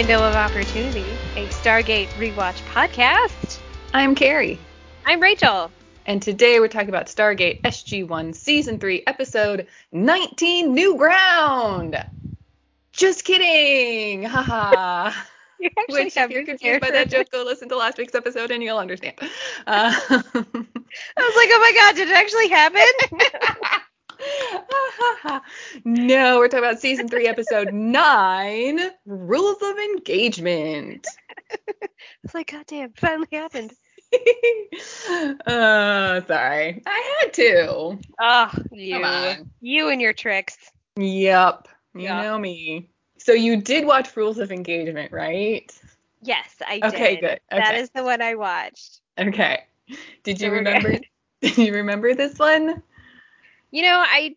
Window of Opportunity, a Stargate rewatch podcast. I'm Carrie, I'm Rachel. and today we're talking about Stargate SG1 Season 3, Episode 19 New Ground. Just kidding. Haha. You actually Which, have if you're confused by that joke, go listen to last week's episode and you'll understand. Uh, I was like, oh my god, did it actually happen? no, we're talking about Season 3, Episode 9 Rules of Engagement. it's like, god damn, finally happened. uh, sorry. I had to. Oh, you. You and your tricks. Yep. You Yeah. know me. So you did watch Rules of Engagement, right? Yes, I did. Okay, good. That Okay. is the one I watched. Okay. Did you remember did you remember this one? You know, I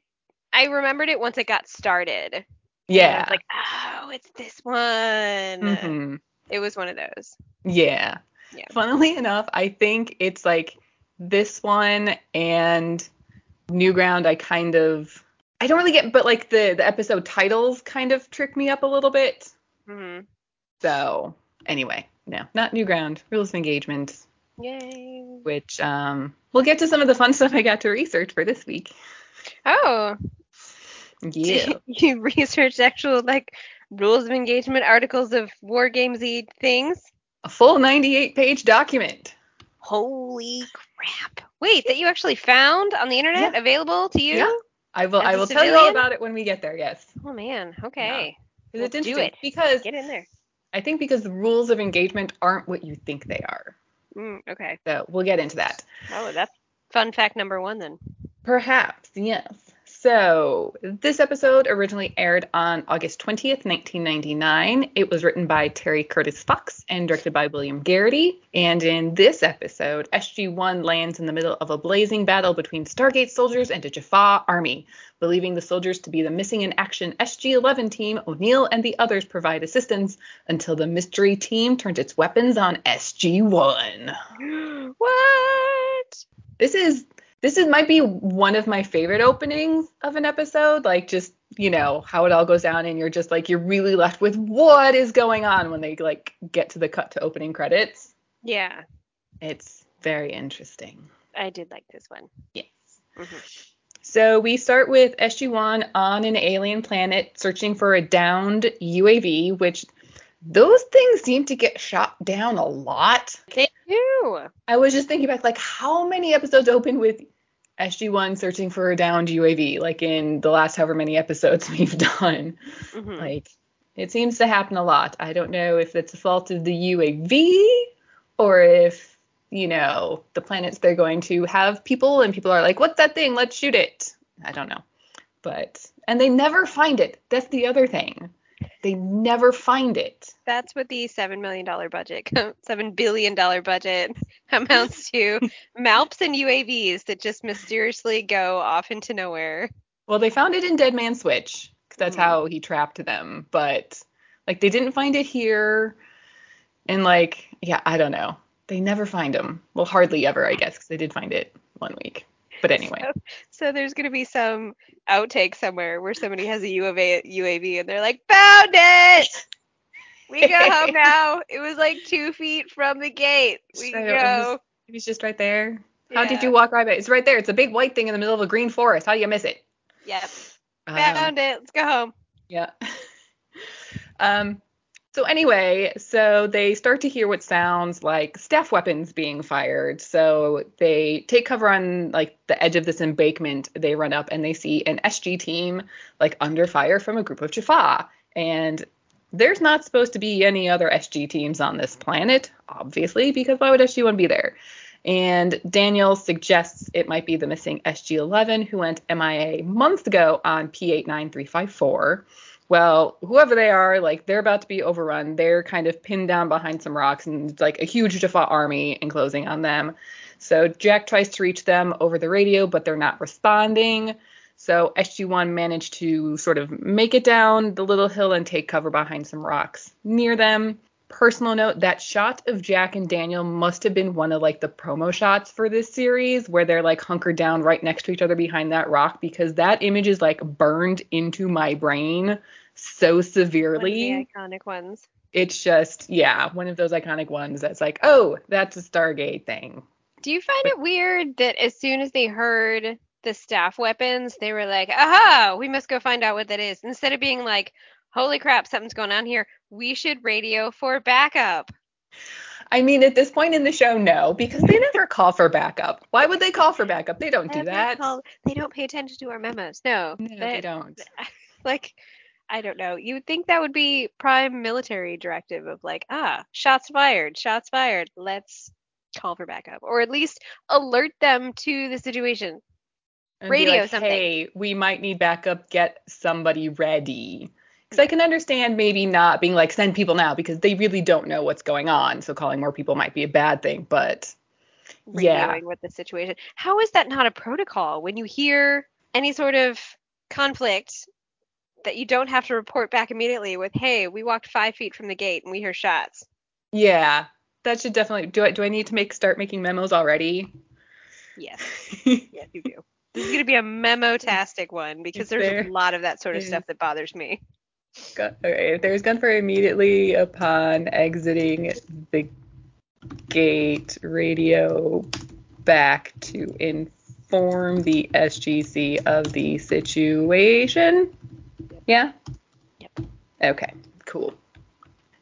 I remembered it once it got started. Yeah. was like, oh, it's this one. Mhm. It was one of those. Yeah. Yeah. Funnily enough, I think it's like this one and New Ground I kind of I don't really get but like the the episode titles kind of trick me up a little bit. hmm So, anyway, no, not New Ground, Rules of Engagement, Yay. which um we'll get to some of the fun stuff I got to research for this week. Oh, Yeah. you researched actual like rules of engagement articles of war gamesy things. A full 98 page document. Holy crap! Wait, that you actually found on the internet, Yeah. available to you? Yeah. I will I will tell you all about it when we get there, yes. Oh man. Okay. Well, it's do interesting it. because Get in there. I think because the rules of engagement aren't what you think they are. Mm, okay. So we'll get into that. Oh, that's fun fact number one then. Perhaps, yes. So, this episode originally aired on August 20th, 1999. It was written by Terry Curtis Fox and directed by William Gereghty. And in this episode, SG-1 lands in the middle of a blazing battle between Stargate soldiers and a Jaffa army. Believing the soldiers to be the missing in action SG-11 team, O'Neill and the others provide assistance until the mystery team turns its weapons on SG-1 what? this is this is might be one of my favorite openings of an episode like just you know how it all goes down and you're just like you're really left with what is going on when they like get to the cut to opening credits Yeah, it's very interesting I did like this one. yes Mhm. so we start with SG-1 on an alien planet searching for a downed UAV which those things seem to get shot down a lot They do. I was just thinking back, like, how many episodes open with SG1 searching for a downed UAV, like in the last however many episodes we've done? Mhm. Like, it seems to happen a lot. I don't know if it's the fault of the UAV or if, you know, the planets they're going to have people and people are like, what's that thing? Let's shoot it. I don't know. But, and they never find it. That's the other thing. They never find it. That's what the seven million dollar budget, seven billion dollar budget amounts to. MALPs and UAVs that just mysteriously go off into nowhere. Well, they found it in Dead Man Switch because that's Mhm. how he trapped them. But like they didn't find it here, and like yeah, I don't know. They never find them. Well, hardly ever, I guess, because they did find it one week. But anyway, So there's gonna be some outtake somewhere where somebody has a UAV, UAV and they're like, found it. We go home now. It was like two feet from the gate. We Straight go. it was just right there. How did you walk right by? it? It's right there. It's a big white thing in the middle of a green forest. How do you miss it? Yep. Um, Found it. Let's go home. Yeah. um. So anyway, so they start to hear what sounds like staff weapons being fired. So they take cover on like the edge of this embankment. They run up and they see an SG team like under fire from a group of Jaffa. And there's not supposed to be any other SG teams on this planet, obviously, because why would SG1 be there? And Daniel suggests it might be the missing SG11 who went MIA months ago on P89354. Well, whoever they are, like they're about to be overrun. They're kind of pinned down behind some rocks and it's like a huge Jaffa army enclosing on them. So Jack tries to reach them over the radio, but they're not responding. So SG1 managed to sort of make it down the little hill and take cover behind some rocks near them. Personal note, that shot of Jack and Daniel must have been one of like the promo shots for this series where they're like hunkered down right next to each other behind that rock because that image is like burned into my brain so severely. iconic ones. It's just, yeah, one of those iconic ones that's like, oh, that's a Stargate thing. Do you find it weird that as soon as they heard the staff weapons, they were like, aha, we must go find out what that is. Instead of being like, holy crap, something's going on here. We should radio for backup. I mean, at this point in the show, no, because they never call for backup. Why would they call for backup? They don't do that. call- They don't pay attention to our memos. No. No, they that- don't. Like, I don't know. You would think that would be prime military directive of like, ah, shots fired, shots fired. Let's call for backup. Or at least alert them to the situation. And Radio like, something. Hey, we might need backup. Get somebody ready. Because I can understand maybe not being like send people now because they really don't know what's going on. So calling more people might be a bad thing. But Yeah. What the situation. How is that not a protocol when you hear any sort of conflict that you don't have to report back immediately with, hey, we walked five feet from the gate and we hear shots. yeah, that should definitely. Do I do I need to make start making memos already? Yes, yes, you do. This is gonna be a memo-tastic one because there's there- a lot of that sort of stuff that bothers me. Gun, okay, there's gunfire immediately upon exiting the gate. Radio back to inform the SGC of the situation. Yeah. Yep. Okay. Cool.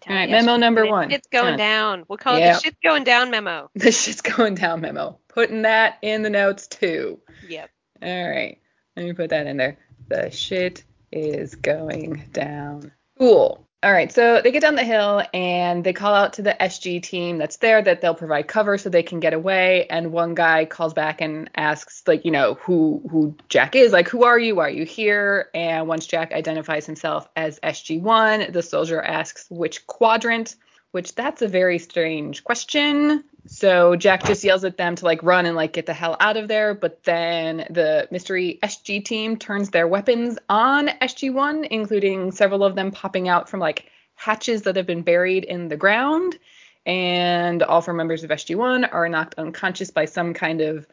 All right, memo number one. It's going Done. down. We'll call it the shit's going down memo. The shit's going down memo. Putting that in the notes too. Yep. All right. Let me put that in there. The shit is going down. Cool. All right. So they get down the hill and they call out to the SG team that's there that they'll provide cover so they can get away. And one guy calls back and asks, like, you know, who who Jack is. Like, who are you? Why are you here? And once Jack identifies himself as SG1, the soldier asks which quadrant. Which that's a very strange question. So Jack just yells at them to like run and like get the hell out of there. But then the mystery SG team turns their weapons on SG1, including several of them popping out from like hatches that have been buried in the ground. And all four members of SG1 are knocked unconscious by some kind of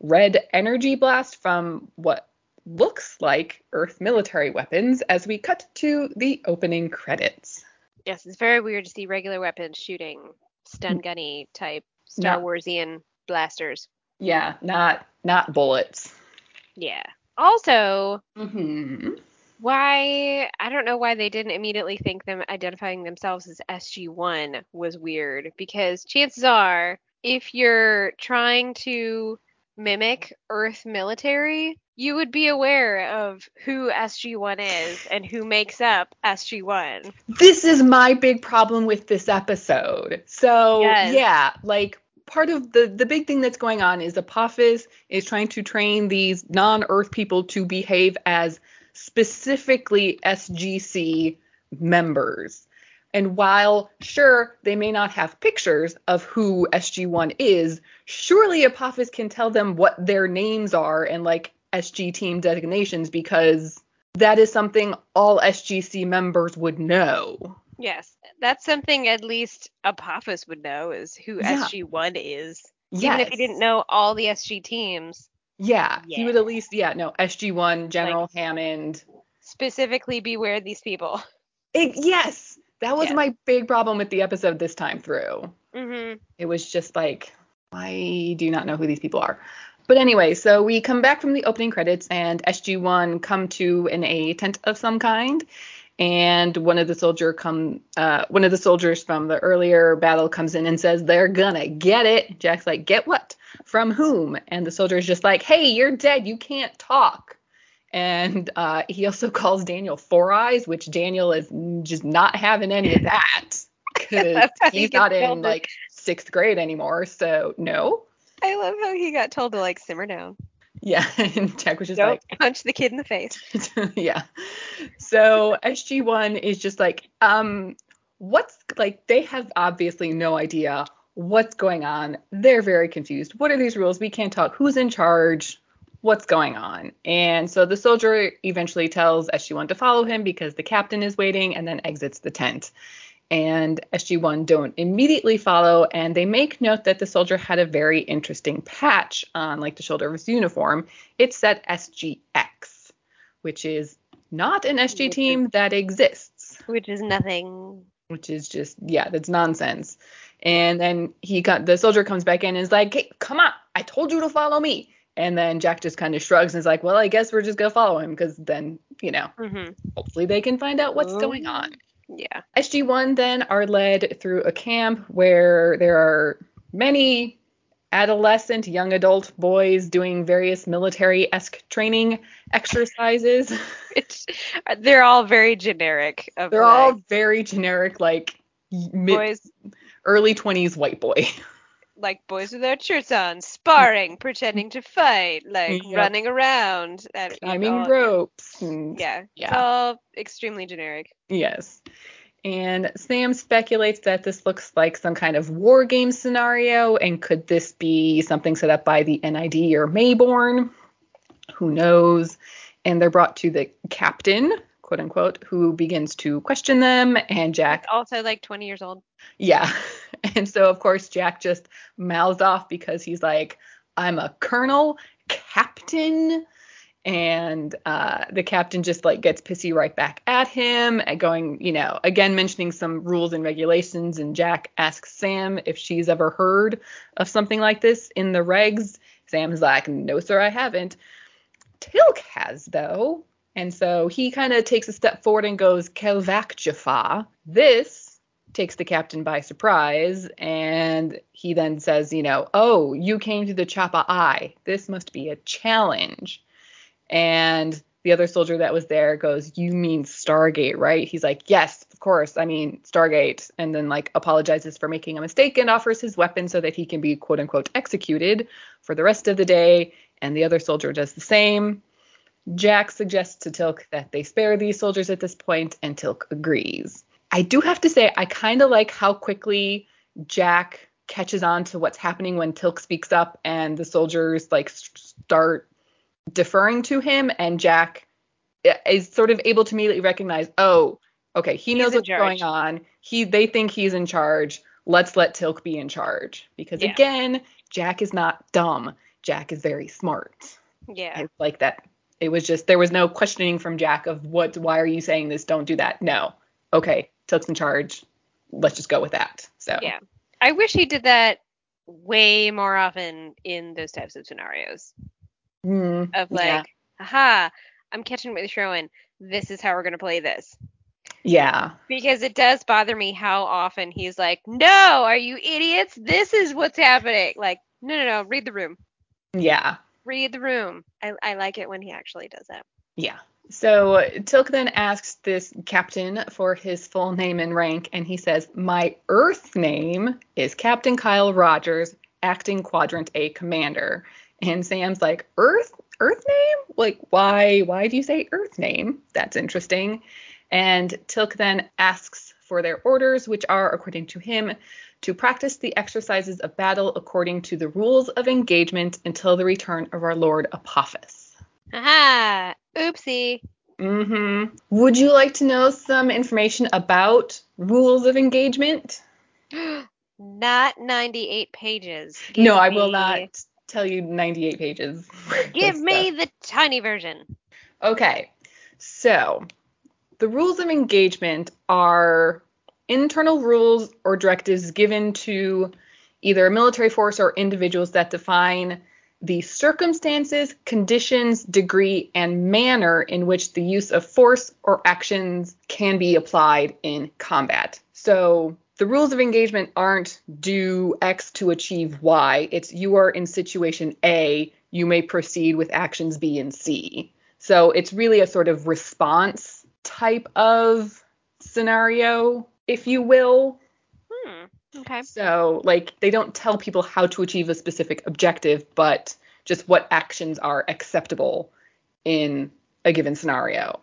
red energy blast from what looks like Earth military weapons as we cut to the opening credits. Yes, it's very weird to see regular weapons shooting stun gunny type Star. Warsian blasters. Yeah, not not bullets. Yeah. Also, Mm-hmm. why I don't know why they didn't immediately think them identifying themselves as SG1 was weird because chances are if you're trying to mimic Earth military, you would be aware of who SG1 is and who makes up SG1. This is my big problem with this episode. So Yes. yeah, like part of the the big thing that's going on is Apophis is trying to train these non-Earth people to behave as specifically SGC members. And while sure they may not have pictures of who SG1 is, surely Apophis can tell them what their names are and like SG team designations because that is something all SGC members would know. Yes, that's something at least Apophis would know is who Yeah. SG1 is. Yes. Even if he didn't know all the SG teams, Yeah, he would at least, yeah, no, SG1, General Hammond. specifically beware these people. It, yes, that was Yes. my big problem with the episode this time through. Mm-hmm. It was just like, I do not know who these people are. But anyway, so we come back from the opening credits, and SG1 come to in a tent of some kind, and one of the soldier come, uh, one of the soldiers from the earlier battle comes in and says they're gonna get it. Jack's like, get what? From whom? And the soldier is just like, hey, you're dead. You can't talk. And uh, he also calls Daniel Four Eyes, which Daniel is just not having any of that because That's how he he's not in to- like sixth grade anymore. So no. I love how he got told to like simmer down. Yeah, and Jack was just Don't punch the kid in the face. yeah. So SG1 is just like, um, what's like? They have obviously no idea what's going on. They're very confused. What are these rules? We can't talk. Who's in charge? What's going on? And so the soldier eventually tells SG1 to follow him because the captain is waiting, and then exits the tent. And SG1 don't immediately follow, and they make note that the soldier had a very interesting patch on like the shoulder of his uniform. It said SGX, which is not an SG team that exists. Which is nothing. Which is just yeah, that's nonsense. And then he got the soldier comes back in and is like, hey, come on, I told you to follow me. And then Jack just kind of shrugs and is like, well, I guess we're just gonna follow him because then you know, Mm-hmm. hopefully they can find out what's Oh. going on. Yeah. SG1 then are led through a camp where there are many adolescent, young adult boys doing various military esque training exercises. It's they're all very generic. Of They're like, all very generic, like mid, boys early 20s white boy. like boys without shirts on, sparring, pretending to fight, like Yep. running around, and Climbing all- ropes. and- Yeah, it's Yeah. all extremely generic. Yes. And Sam speculates that this looks like some kind of war game scenario, and could this be something set up by the NID or Maybourne? Who knows? And they're brought to the captain, quote unquote, who begins to question them. And Jack, Also, like 20 years old. yeah. And so, of course, Jack just mouths off because he's like, I'm a colonel, captain. And uh, the captain just like gets pissy right back at him, and going, you know, again mentioning some rules and regulations. And Jack asks Sam if she's ever heard of something like this in the regs. Sam's like, no, sir, I haven't. Teal'c has, though. And so he kind of takes a step forward and goes, Kelvak Jaffa. This takes the captain by surprise. And he then says, you know, oh, you came to the Chappa'ai. This must be a challenge. And the other soldier that was there goes, You mean Stargate, right? He's like, Yes, of course. I mean Stargate. And then, like, apologizes for making a mistake and offers his weapon so that he can be, quote unquote, executed for the rest of the day. And the other soldier does the same. Jack suggests to Teal'c that they spare these soldiers at this point, and Teal'c agrees. I do have to say, I kind of like how quickly Jack catches on to what's happening when Teal'c speaks up and the soldiers like start deferring to him, and Jack uh, is sort of able to immediately recognize, oh, okay, he knows what's charge. going on. He they think he's in charge. Let's let Teal'c be in charge because Yeah. again, Jack is not dumb. Jack is very smart. Yeah. I like that. It was just there was no questioning from Jack of what why are you saying this? Don't do that. No. Okay, Teal'c's in charge. Let's just go with that. So Yeah. I wish he did that way more often in those types of scenarios. Mm, Of like, yeah. aha, I'm catching what you're throwing. This is how we're gonna play this. yeah. Because it does bother me how often he's like, No, are you idiots? This is what's happening. Like, no, no, no, read the room. Yeah. Read the room. I, I like it when he actually does that. Yeah. So Teal'c then asks this captain for his full name and rank, and he says, My Earth name is Captain Kyle Rogers, acting Quadrant A commander. And Sam's like, Earth? Earth name? Like, why why do you say Earth name? That's interesting. And Teal'c then asks for their orders, which are, according to him, to practice the exercises of battle according to the rules of engagement until the return of our Lord Apophis. Aha! Oopsie. Mm-hmm. Would you like to know some information about rules of engagement? Not 98 pages. no, Give I will not tell you 98 pages. Give me the tiny version. Okay. So, the rules of engagement are internal rules or directives given to either a military force or individuals that define the circumstances, conditions, degree, and manner in which the use of force or actions can be applied in combat. So, the rules of engagement aren't do X to achieve Y. It's you are in situation A, you may proceed with actions B and C. So it's really a sort of response type of scenario, if you will. Hmm. Okay. So, like, they don't tell people how to achieve a specific objective, but just what actions are acceptable in a given scenario.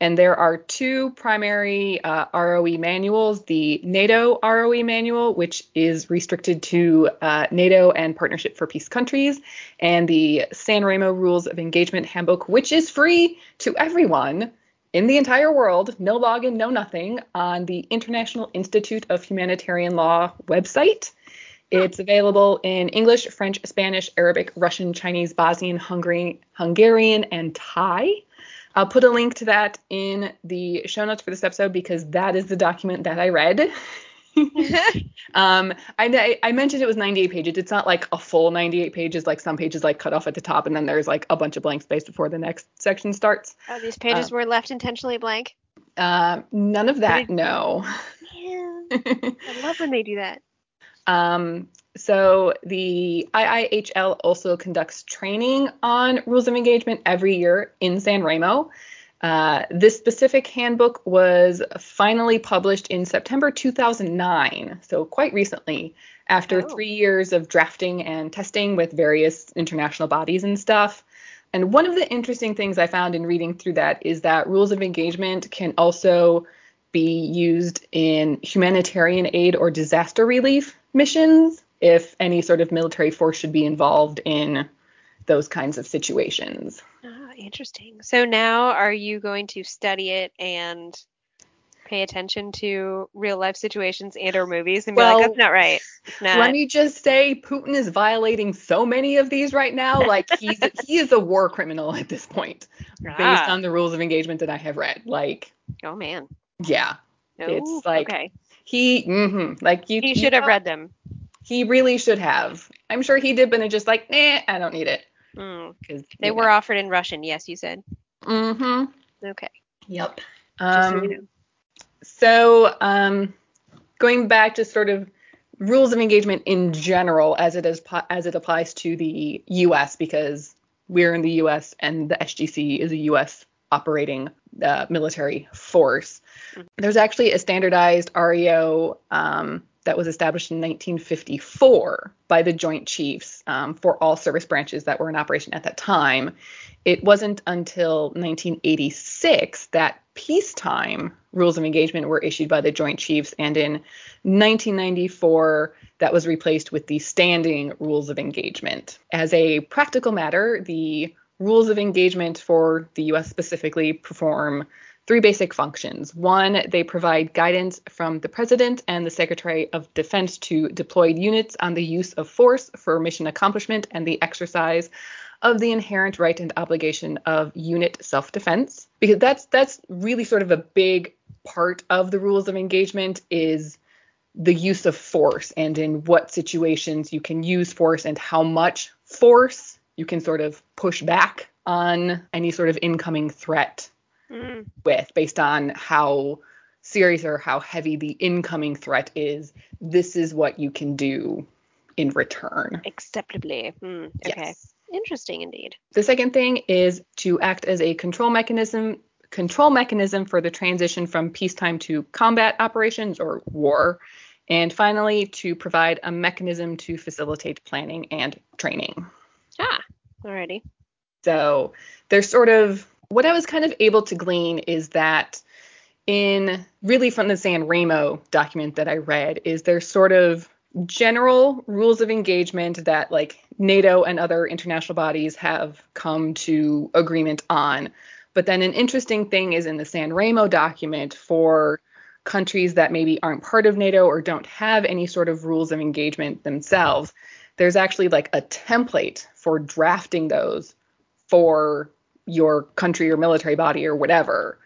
And there are two primary uh, ROE manuals the NATO ROE manual, which is restricted to uh, NATO and Partnership for Peace countries, and the San Remo Rules of Engagement Handbook, which is free to everyone in the entire world, no login, no nothing, on the International Institute of Humanitarian Law website. It's available in English, French, Spanish, Arabic, Russian, Chinese, Bosnian, Hungary, Hungarian, and Thai. I'll put a link to that in the show notes for this episode because that is the document that I read. um, I, I mentioned it was 98 pages. It's not like a full 98 pages, like some pages like cut off at the top and then there's like a bunch of blank space before the next section starts. Oh, these pages Um, were left intentionally blank. Uh, none of that, Did- no. Yeah, I love when they do that. Um, so the IIHL also conducts training on rules of engagement every year in San Remo. Uh, this specific handbook was finally published in September 2009, so quite recently, after Oh. three years of drafting and testing with various international bodies and stuff. And one of the interesting things I found in reading through that is that rules of engagement can also be used in humanitarian aid or disaster relief missions if any sort of military force should be involved in those kinds of situations. Ah, interesting. So now are you going to study it and pay attention to real life situations and or movies and be Well, like, that's not right. Not. Let me just say Putin is violating so many of these right now. Like he's he is a war criminal at this point, based Ah. on the rules of engagement that I have read. Like, Oh man. yeah, It's Oh, like- okay. he hmm like you He you should have read them. He really should have. I'm sure he did, but it's just like, nah, I don't need it Mm. because They were offered in Russian. Yes, you said. Mm-hmm. Okay. Yep. Just so Um, you know. So, um, going back to sort of rules of engagement in general, as it is as it applies to the U.S. because we're in the U.S. and the SGC is a U.S. operating uh, military force. Mhm. There's actually a standardized REO um, that was established in 1954 by the Joint Chiefs um, for all service branches that were in operation at that time. It wasn't until 1986 that peacetime rules of engagement were issued by the Joint Chiefs, and in 1994 that was replaced with the standing rules of engagement. As a practical matter, the rules of engagement for the US specifically perform three basic functions. One, they provide guidance from the President and the Secretary of Defense to deployed units on the use of force for mission accomplishment and the exercise of the inherent right and obligation of unit self-defense because that's that's really sort of a big part of the rules of engagement is the use of force and in what situations you can use force and how much force you can sort of push back on any sort of incoming threat Mm. with based on how serious or how heavy the incoming threat is this is what you can do in return Acceptably. Mm. Okay. Yes. Interesting indeed. The second thing is to act as a control mechanism control mechanism for the transition from peacetime to combat operations or war. And finally, to provide a mechanism to facilitate planning and training. Ah. Alrighty. So there's sort of what I was kind of able to glean is that in really from the San Remo document that I read is there's sort of general rules of engagement that like NATO and other international bodies have come to agreement on. But then an interesting thing is in the San Remo document for countries that maybe aren't part of NATO or don't have any sort of rules of engagement themselves, there's actually like a template for drafting those for your country or military body or whatever.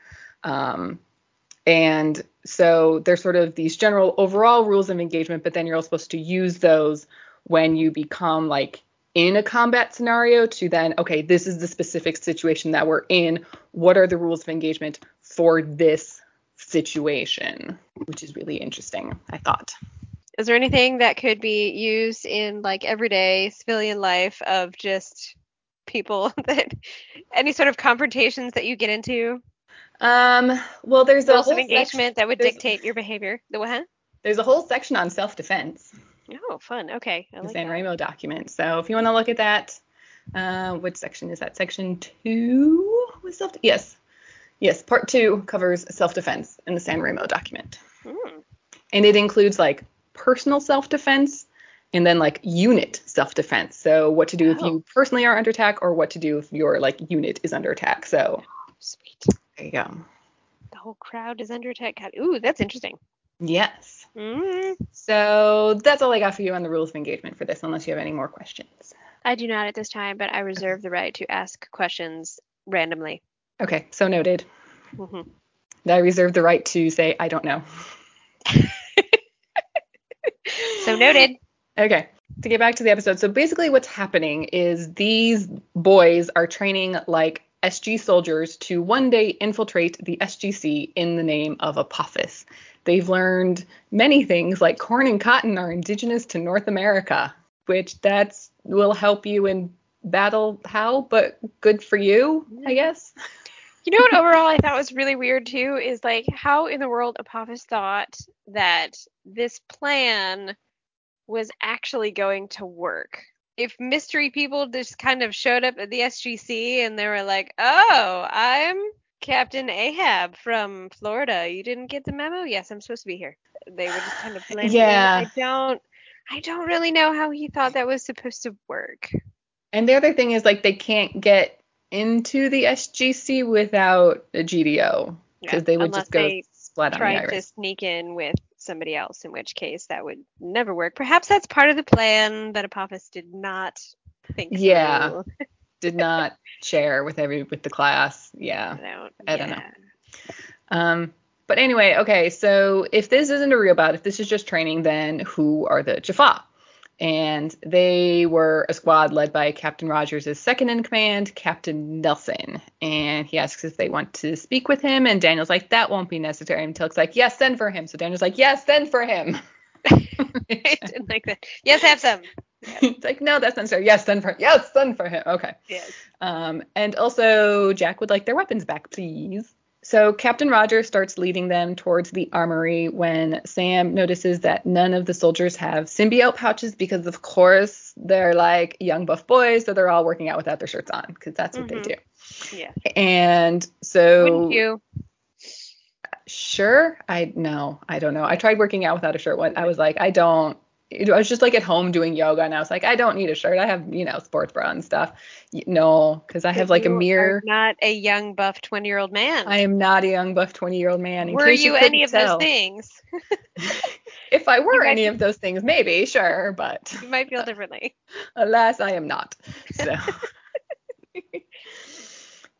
Um, and so there's sort of these general overall rules of engagement, but then you're also supposed to use those when you become like in a combat scenario to then, okay, this is the specific situation that we're in. What are the rules of engagement for this situation? Which is really interesting, I thought. Is there anything that could be used in like everyday civilian life of just people that any sort of confrontations that you get into? Um, well, there's a whole section- engagement that would dictate your behavior. The what? There's a whole section on self-defense. Oh, fun. Okay. I the like San that. Remo document. So if you want to look at that, uh, which section is that? Section two was self. Yes, yes. Part two covers self-defense in the San Remo document, Hmm. and it includes like personal self-defense and then like unit self-defense. So what to do if Oh. you personally are under attack, or what to do if your like unit is under attack. So Sweet. there you go. The whole crowd is under attack. Ooh, that's interesting. Yes. Mm. So that's all I got for you on the rules of engagement for this, unless you have any more questions. I do not at this time, but I reserve the right to ask questions randomly. Okay, so noted. hmm I reserve the right to say I don't know. So noted. Okay, to get back to the episode. So basically, what's happening is these boys are training like SG soldiers to one day infiltrate the SGC in the name of Apophis. They've learned many things, like corn and cotton are indigenous to North America, which that's will help you in battle. How? But good for you, I guess. You know what overall I thought was really weird too is like how in the world Apophis thought that this plan was actually going to work. If mystery people just kind of showed up at the SGC and they were like, "Oh, I'm Captain Ahab from Florida. You didn't get the memo? Yes, I'm supposed to be here." They would just kind of blend Yeah. in. I don't I don't really know how he thought that was supposed to work. And the other thing is like they can't get into the SGC without a GDO because Yeah, they would just go splat on the tried to sneak in with somebody else, in which case that would never work. Perhaps that's part of the plan that Apophis did not think Yeah. through. Did not share with every with the class. Yeah. I don't, I don't know. Um, but anyway, okay, so if this isn't a real bout, if this is just training, then who are the Jaffa? And they were a squad led by Captain Rogers' second in command, Captain Nelson. And he asks if they want to speak with him, and Daniel's like, that won't be necessary. And Teal'c's like, yes, send for him. So Daniel's like, yes, send for him. I didn't like that. Yes, have some. it's like, no, that's not necessary. Yes, send for him. Yes, send for him. Okay. Yes. Um, and also, Jack would like their weapons back, please. So Captain Rogers starts leading them towards the armory when Sam notices that none of the soldiers have symbiote pouches because, of course, they're like young buff boys, so they're all working out without their shirts on because that's what Mhm. they do. Yeah. And so, Wouldn't you? sure, I no, I don't know. I tried working out without a shirt. What I was like, I don't. I was just like at home doing yoga, and I was like, I don't need a shirt. I have, you know, sports bra and stuff. No, because I have like a You mirror. Not a young buff twenty year old man. I am not a young buff 20 year old man. In Were case you any of tell. those things? If I were any be- of those things, maybe, sure, but You might feel differently. alas, I am not. So.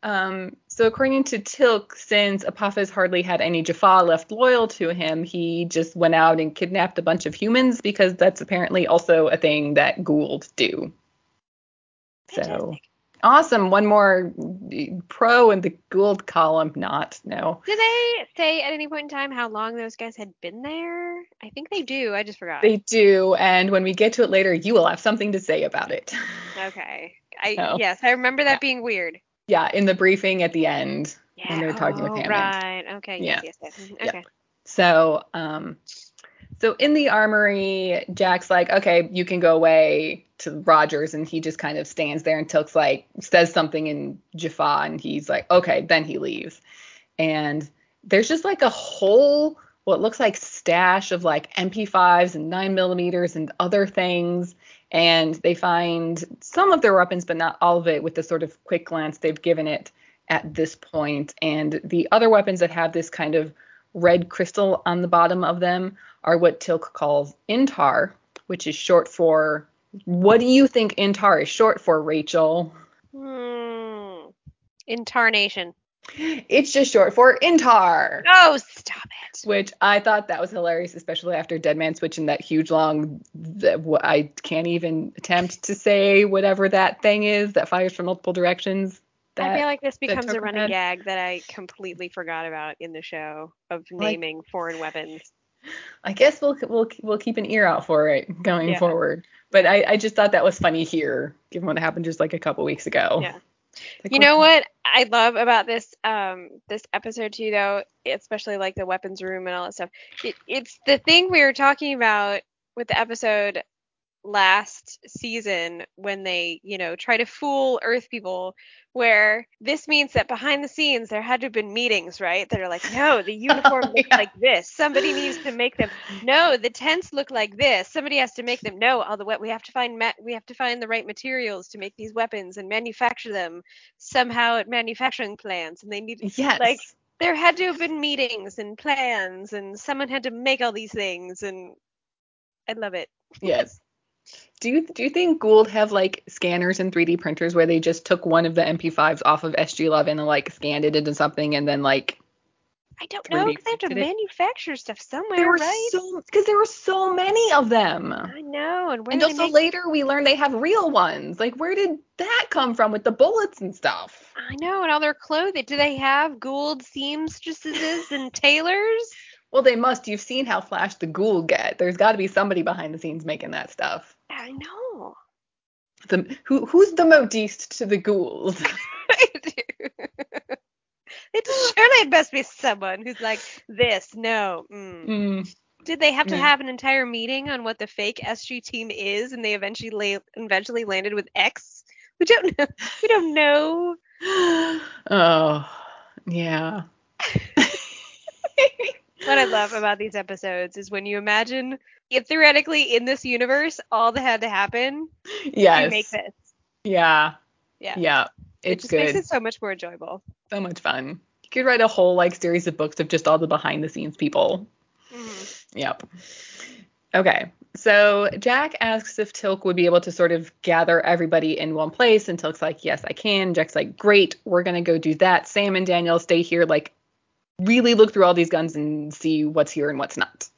um, so according to Teal'c, since Apophis hardly had any Jaffa left loyal to him, he just went out and kidnapped a bunch of humans because that's apparently also a thing that Goa'uld do. So awesome. One more pro in the Goa'uld column. Not no. Do they say at any point in time how long those guys had been there? I think they do. I just forgot. They do, and when we get to it later, you will have something to say about it. Okay. I Oh. yes, I remember that Yeah. being weird. Yeah, in the briefing at the end Yeah. when they're talking with oh, Hammond. Right. Okay. Yeah. Yes. Yes. yes. Mhm, Yeah. Okay. So, um, so in the armory, Jack's like, okay, you can go away to Rogers, and he just kind of stands there, and Teal'c's like says something in Jaffa, and he's like, okay, then he leaves, and there's just like a whole what looks like stash of like MP5s and nine millimeters and other things. And they find some of their weapons, but not all of it, with the sort of quick glance they've given it at this point. And the other weapons that have this kind of red crystal on the bottom of them are what Teal'c calls Intar, which is short for. What do you think Intar is short for, Rachel? Hmm. Intarnation. It's just short for Intar. Oh, stop it. which I thought that was hilarious, especially after Dead Man switching that huge long. That I can't even attempt to say whatever that thing is that fires from multiple directions. That, I feel like this becomes a running ahead. gag that I completely forgot about in the show of Like- naming foreign weapons. I guess we'll we'll we'll keep an ear out for it going Yeah. forward. But I, I just thought that was funny here, given what happened just like a couple weeks ago. Yeah. Like, You know what I love about this um this episode too though, especially like the weapons room and all that stuff. It, it's the thing we were talking about with the episode last season when they, you know, try to fool Earth people where this means that behind the scenes there had to have been meetings, right? That are like, no, the uniform looks Yeah. like this. Somebody needs to make them. No, the tents look like this. Somebody has to make them. No, all the we- we have to find ma- we have to find the right materials to make these weapons and manufacture them somehow at manufacturing plants and they need Yes. like there had to have been meetings and plans and someone had to make all these things and I love it. yes. Do you do you think Goa'uld have like scanners and 3D printers where they just took one of the MP5s off of SG11 and like scanned it into something and then like I don't know because they have to printed it? manufacture stuff somewhere, there were right? so because there were so many of them. I know, and And also make? later we learned they have real ones. Like where did that come from with the bullets and stuff? I know, and all their clothing. Do they have Goa'uld seamstresses and tailors? Well, they must. You've seen how Flash the Ghoul get. There's got to be somebody behind the scenes making that stuff. I know. The who who's the modiste to the ghouls? I do. it surely it must be someone who's like this. No. Mm. Mm, Did they have to Yeah. have an entire meeting on what the fake SG team is, and they eventually la- eventually landed with X? We don't know. We don't know. oh, yeah. What I love about these episodes is when you imagine if theoretically in this universe all that had to happen, yes. you make this. Yeah. Yeah. Yeah. It It's just good. makes it so much more enjoyable. so much fun. You could write a whole like series of books of just all the behind the scenes people. Mhm. Yep. Okay. So Jack asks if Teal'c would be able to sort of gather everybody in one place, and Teal'c's like, "Yes, I can." Jack's like, "Great, we're gonna go do that." Sam and Daniel stay here, like, really look through all these guns and see what's here and what's not.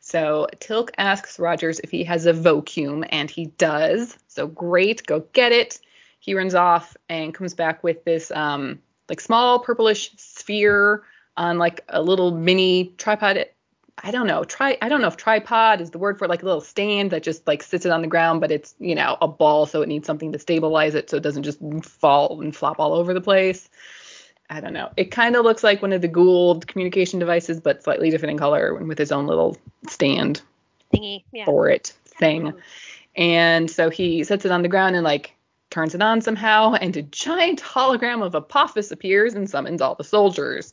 So Teal'c asks Rogers if he has a vacuum, and he does. So great, go get it. He runs off and comes back with this um like small purplish sphere on like a little mini tripod. I don't know. Try I don't know if tripod is the word for like a little stand that just like sits it on the ground, but it's, you know, a ball so it needs something to stabilize it so it doesn't just fall and flop all over the place. I don't know. It kind of looks like one of the Goa'uld communication devices, but slightly different in color and with his own little stand Thingy. Yeah. for it thing. And so he sets it on the ground and like turns it on somehow, and a giant hologram of Apophis appears and summons all the soldiers.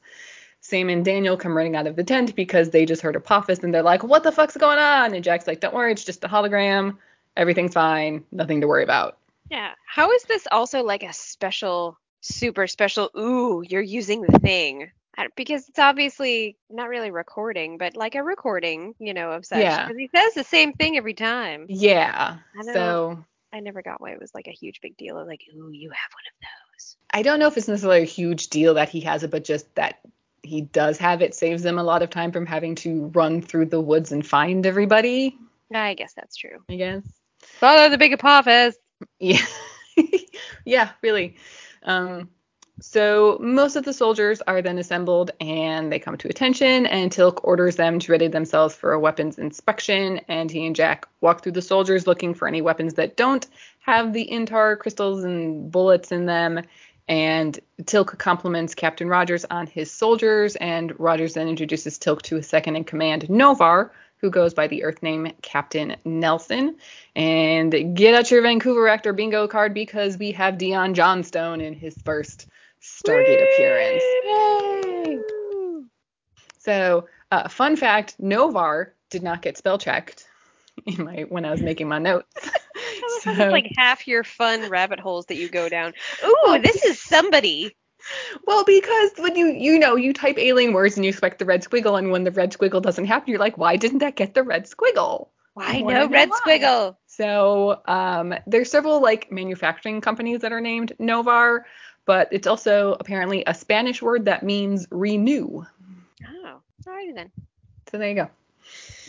Sam and Daniel come running out of the tent because they just heard Apophis and they're like, What the fuck's going on? And Jack's like, Don't worry, it's just a hologram. Everything's fine. Nothing to worry about. Yeah. How is this also like a special, super special? Ooh, you're using the thing. Because it's obviously not really recording, but like a recording, you know, of such. Yeah. He says the same thing every time. Yeah. I So I never got why it was like a huge big deal of like, ooh, you have one of those. I don't know if it's necessarily a huge deal that he has it, but just that he does have it saves him a lot of time from having to run through the woods and find everybody, I guess that's true. I guess. Follow the big Apophis. Yeah. yeah, really. Um, so most of the soldiers are then assembled and they come to attention and Teal'c orders them to ready themselves for a weapons inspection and he and Jack walk through the soldiers looking for any weapons that don't have the intar crystals and bullets in them and Teal'c compliments Captain Rogers on his soldiers and Rogers then introduces Teal'c to his second in command Novar who goes by the Earth name Captain Nelson. And get out your Vancouver actor bingo card because we have Dion Johnstone in his first Stargate appearance. Yay! So, uh, fun fact: Novar did not get spell checked in my when I was making my notes. So- like half your fun rabbit holes that you go down. Ooh, this is somebody. Well, because when you you know you type alien words and you expect the red squiggle, and when the red squiggle doesn't happen, you're like, why didn't that get the red squiggle? Why no red why. squiggle? So um, there's several like manufacturing companies that are named Novar, but it's also apparently a Spanish word that means renew. Oh, alrighty then. So there you go.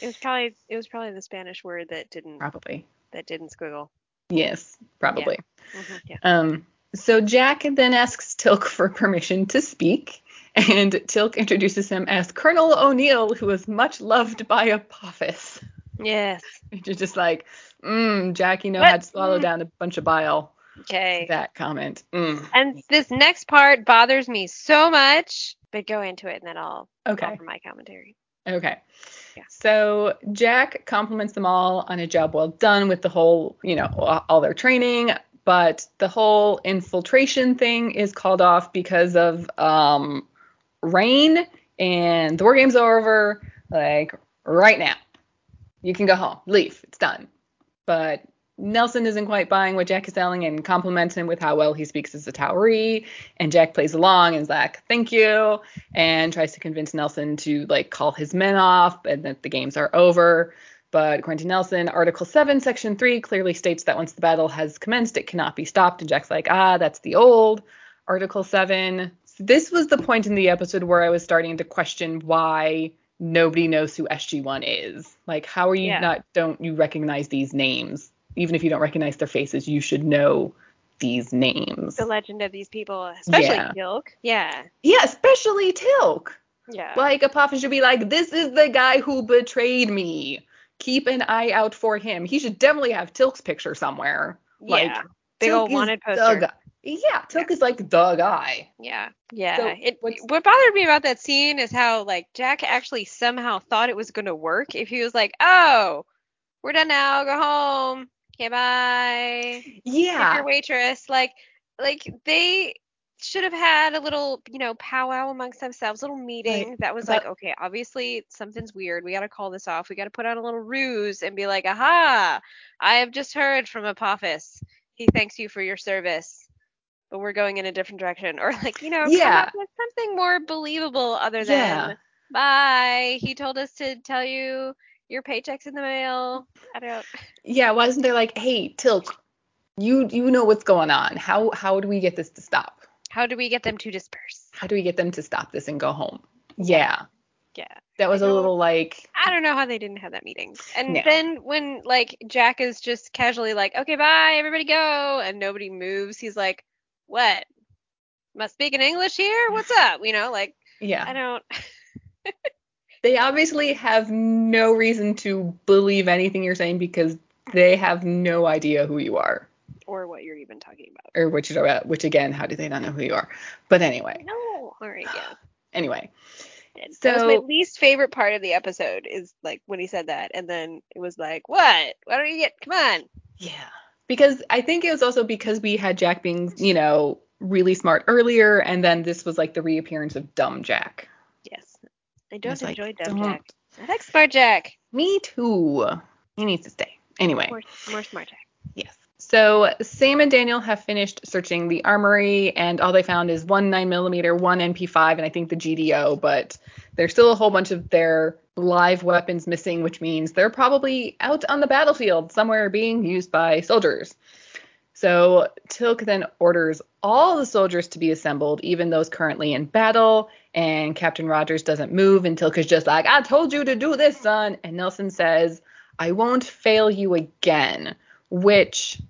It was probably it was probably the Spanish word that didn't Probably. that didn't squiggle. Yes, probably. Mhm, yeah. Um, so Jack then asks Teal'c for permission to speak, and Teal'c introduces him as Colonel O'Neill, who is much loved by Apophis. Yes. You're just like, mm, Jack, you know What? how to swallow Mm. down a bunch of bile. Okay. That comment. Mm. And this next part bothers me so much, but go into it and then I'll Okay. offer my commentary. Okay. Yeah. So Jack compliments them all on a job well done with the whole, you know, all their training, but the whole infiltration thing is called off because of um rain and the war game's are over like right now. You can go home. Leave. It's done. But Nelson isn't quite buying what Jack is selling and compliments him with how well he speaks as a Tau'ri. And Jack plays along and is like, thank you, and tries to convince Nelson to like call his men off and that the games are over. But according to Nelson, Article 7, Section 3 clearly states that once the battle has commenced, it cannot be stopped. And Jack's like, ah, that's the old Article 7. So this was the point in the episode where I was starting to question why nobody knows who SG1 is. Like, how are you Yeah. not, don't you recognize these names? Even if you don't recognize their faces, you should know these names. The legend of these people, especially Yeah. Teal'c. Yeah. Yeah, especially Teal'c. Yeah. Like Apophis should be like, this is the guy who betrayed me. Keep an eye out for him. He should definitely have Teal'c's picture somewhere. Like, yeah. Big Teal'c old wanted poster. Yeah, Teal'c is like the guy. Yeah. Yeah. So, it what bothered me about that scene is how like Jack actually somehow thought it was gonna work if he was like, Oh, we're done now, go home. Okay, bye. Yeah. your waitress. Like like they should have had a little, you know, powwow amongst themselves, little meeting that was but- like, okay, obviously something's weird. We gotta call this off. We gotta put on a little ruse and be like, aha, I have just heard from Apophis. He thanks you for your service. But we're going in a different direction. Or like, you know, Yeah. something more believable other than Yeah. bye. He told us to tell you your paycheck's in the mail. I don't Yeah, why isn't there like, hey, Teal'c, you you know what's going on. How how do we get this to stop? How do we get them to disperse? How do we get them to stop this and go home? Yeah. Yeah. That was a little like I don't know how they didn't have that meeting. And No. then when like Jack is just casually like, okay, bye, everybody go, and nobody moves, he's like, what? Must speak in English here? What's up? You know, like yeah. I don't. they obviously have no reason to believe anything you're saying because they have no idea who you are Or what you're even talking about. or what you're about. Which again, how do they not know who you are? But anyway, No. All right, yeah. anyway, that was my least favorite part of the episode is like when he said that, and then it was like, what? Why don't you get? Come on. yeah, because I think it was also because we had Jack being, you know, really smart earlier, and then this was like the reappearance of dumb Jack. Yes. I don't like, enjoy Dumb don't- Jack. I like Smart Jack. Me too. He needs to stay. Anyway. More, more Smart Jack. Yes. So Sam and Daniel have finished searching the armory, and all they found is one 9mm, one MP5, and I think the GDO, but there's still a whole bunch of their live weapons missing, which means they're probably out on the battlefield somewhere being used by soldiers. So Teal'c then orders all the soldiers to be assembled, even those currently in battle, and Captain Rogers doesn't move, and Teal'c is just like, I told you to do this, son. And Nelson says, I won't fail you again, which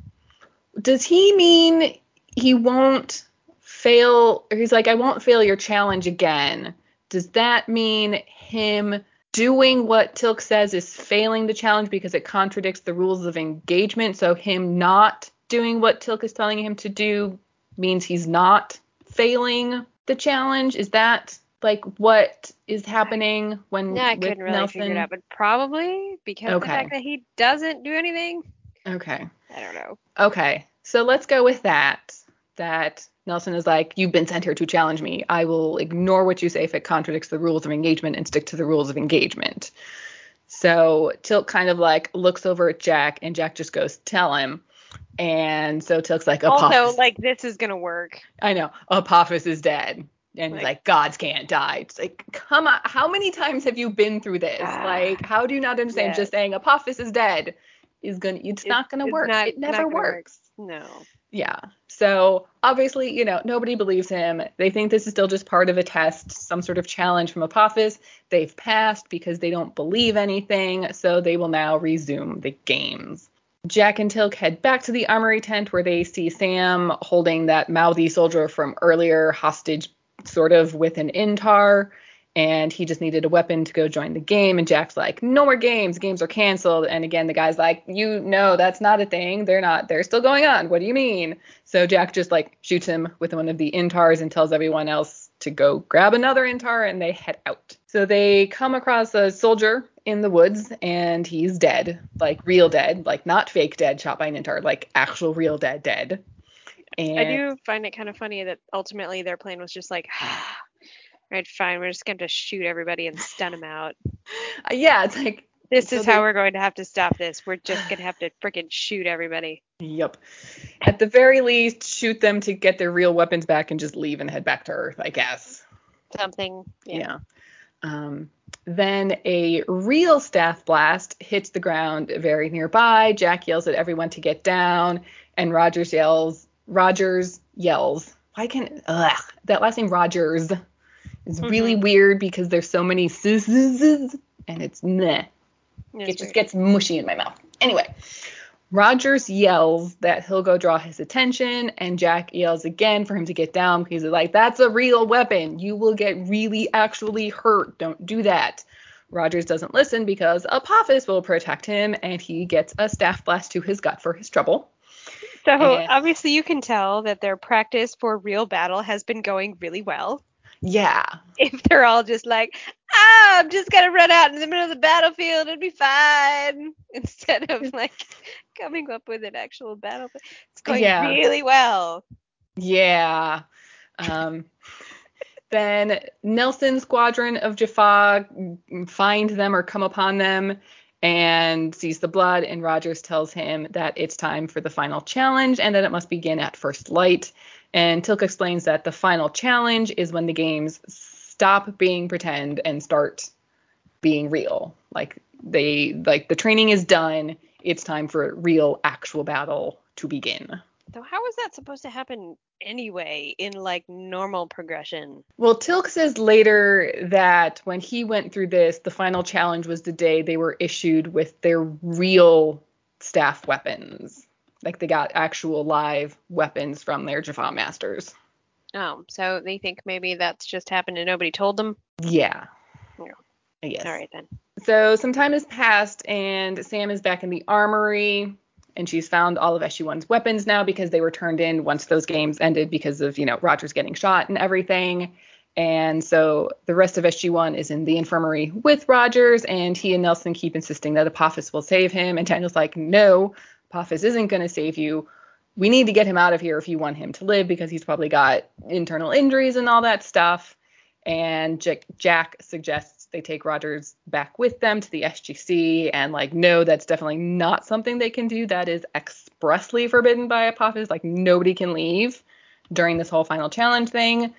does he mean he won't fail or he's like I won't fail your challenge again. Does that mean him doing what Teal'c says is failing the challenge because it contradicts the rules of engagement? So him not doing what Teal'c is telling him to do means he's not failing the challenge? Is that like what is happening when Yeah, I couldn't really Nelson? figure it out, but probably because of the fact that he doesn't do anything. Okay. I don't know. Okay, so let's go with that. That Nelson is like, you've been sent here to challenge me. I will ignore what you say if it contradicts the rules of engagement and stick to the rules of engagement. So Teal'c kind of like looks over at Jack, and Jack just goes, tell him. And so Teal'c's like, Apophis. Also, like this is gonna work. I know, Apophis is dead. And he's Like- like, gods can't die. It's like, come on, how many times have you been through this? Ah, like, how do you not understand? yes. Just saying Apophis is dead is gonna, it's, It's- not gonna it's work. not- it never gonna work. works. No. Yeah. So obviously, you know, nobody believes him. They think this is still just part of a test, some sort of challenge from Apophis. They've passed because they don't believe anything, so they will now resume the games. Jack and Teal'c head back to the armory tent where they see Sam holding that mouthy soldier from earlier hostage, sort of with an Intar, and he just needed a weapon to go join the game. And Jack's like, "No more games. Games are canceled." And again, the guy's like, "You know that's not a thing. They're not. They're still going on. What do you mean?" So Jack just like shoots him with one of the Intars and tells everyone else to go grab another Intar, and they head out. So they come across a soldier in the woods, and he's dead, like real dead, like not fake dead, shot by an Intar, like actual real dead, dead. And I do find it kind of funny that ultimately their plan was just like, ah, right, fine, we're just going to shoot everybody and stun them out. Uh, yeah, it's like This is how we're going to have to stop this. We're just going to have to freaking shoot everybody. Yep. At the very least, shoot them to get their real weapons back and just leave and head back to Earth, I guess. Something. Yeah. Um, then a real staff blast hits the ground very nearby. Jack yells at everyone to get down, and Rogers yells. Rogers yells. Why can't? ugh, that last name Rogers is really Mhm. weird because there's so many zzz, and it's meh. It's It just weird. gets mushy in my mouth. Anyway, Rogers yells that he'll go draw his attention, and Jack yells again for him to get down because he's like, That's a real weapon. You will get really actually hurt. Don't do that. Rogers doesn't listen because Apophis will protect him, and he gets a staff blast to his gut for his trouble. So and- obviously you can tell that their practice for real battle has been going really well. Yeah. If they're all just like, ah, I'm just gonna run out in the middle of the battlefield, it'll be fine. Instead of like coming up with an actual battle. It's going Yeah. really well. Yeah. Um, then Nelson's squadron of Jaffa find them or come upon them and sees the blood, and Rogers tells him that it's time for the final challenge and that it must begin at first light. And Teal'c explains that the final challenge is when the games stop being pretend and start being real. Like they like the training is done, it's time for a real actual battle to begin. So how is that supposed to happen anyway in like normal progression? Well, Teal'c says later that when he went through this, the final challenge was the day they were issued with their real staff weapons. Like they got actual live weapons from their Jaffa masters. Oh, so they think maybe that's just happened and nobody told them? Yeah. Yeah. I guess. All right then. So some time has passed, and Sam is back in the armory, and she's found all of SG1's weapons now because they were turned in once those games ended because of, you know, Rogers getting shot and everything. And so the rest of SG1 is in the infirmary with Rogers, and he and Nelson keep insisting that Apophis will save him. And Daniel's like, no, Apophis isn't going to save you. We need to get him out of here if you want him to live because he's probably got internal injuries and all that stuff. And Jack, Jack suggests they take Rogers back with them to the SGC, and like, no, that's definitely not something they can do. That is expressly forbidden by Apophis. Like, nobody can leave during this whole final challenge thing.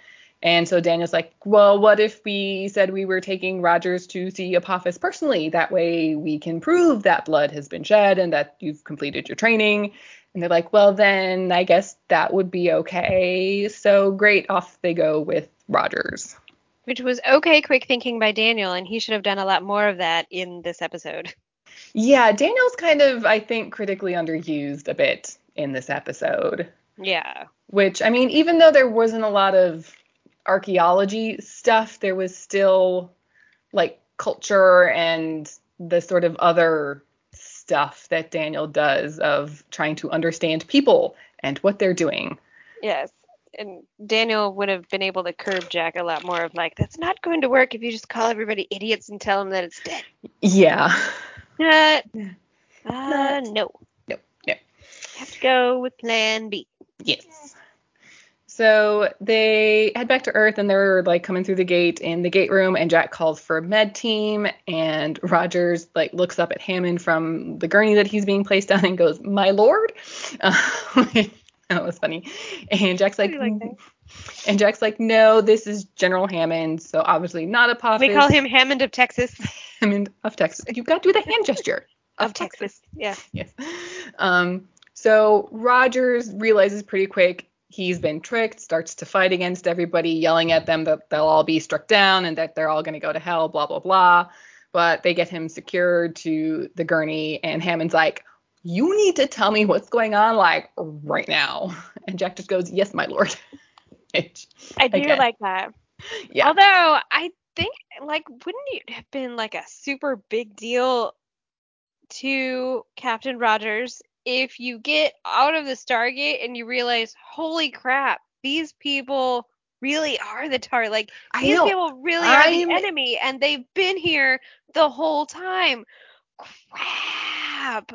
And so Daniel's like, well, what if we said we were taking Rogers to see Apophis personally? That way we can prove that blood has been shed and that you've completed your training. And they're like, well, then I guess that would be okay. So great, off they go with Rogers. Which was okay quick thinking by Daniel, and he should have done a lot more of that in this episode. Yeah, Daniel's kind of, I think, critically underused a bit in this episode. Yeah. Which, I mean, even though there wasn't a lot of archaeology stuff, there was still like culture and the sort of other stuff that Daniel does of trying to understand people and what they're doing. Yes. And Daniel would have been able to curb Jack a lot more of like, that's not going to work if you just call everybody idiots and tell them that it's dead. Yeah. Not. Uh, Not. no. No, no. Have to go with plan B. Yes. So they head back to Earth and they're like coming through the gate in the gate room and Jack calls for a med team and Rogers like looks up at Hammond from the gurney that he's being placed on and goes, "My lord." That was funny. And Jack's like, like and Jack's like, "No, this is General Hammond, so obviously not Apophis." We call him Hammond of Texas. Hammond of Texas. You've got to do the hand gesture. Of Texas. Yeah. Yes. Um, so Rogers realizes pretty quick he's been tricked, starts to fight against everybody, yelling at them that they'll all be struck down and that they're all going to go to hell, blah, blah, blah. But they get him secured to the gurney, and Hammond's like, You need to tell me what's going on, like, right now. And Jack just goes, Yes, my lord. Which, I do Okay. like that. Yeah. Although I think like wouldn't it have been like a super big deal to Captain Rogers if you get out of the Stargate and you realize, holy crap, these people really are the target. Like I these people really are the enemy and they've been here the whole time. Crap.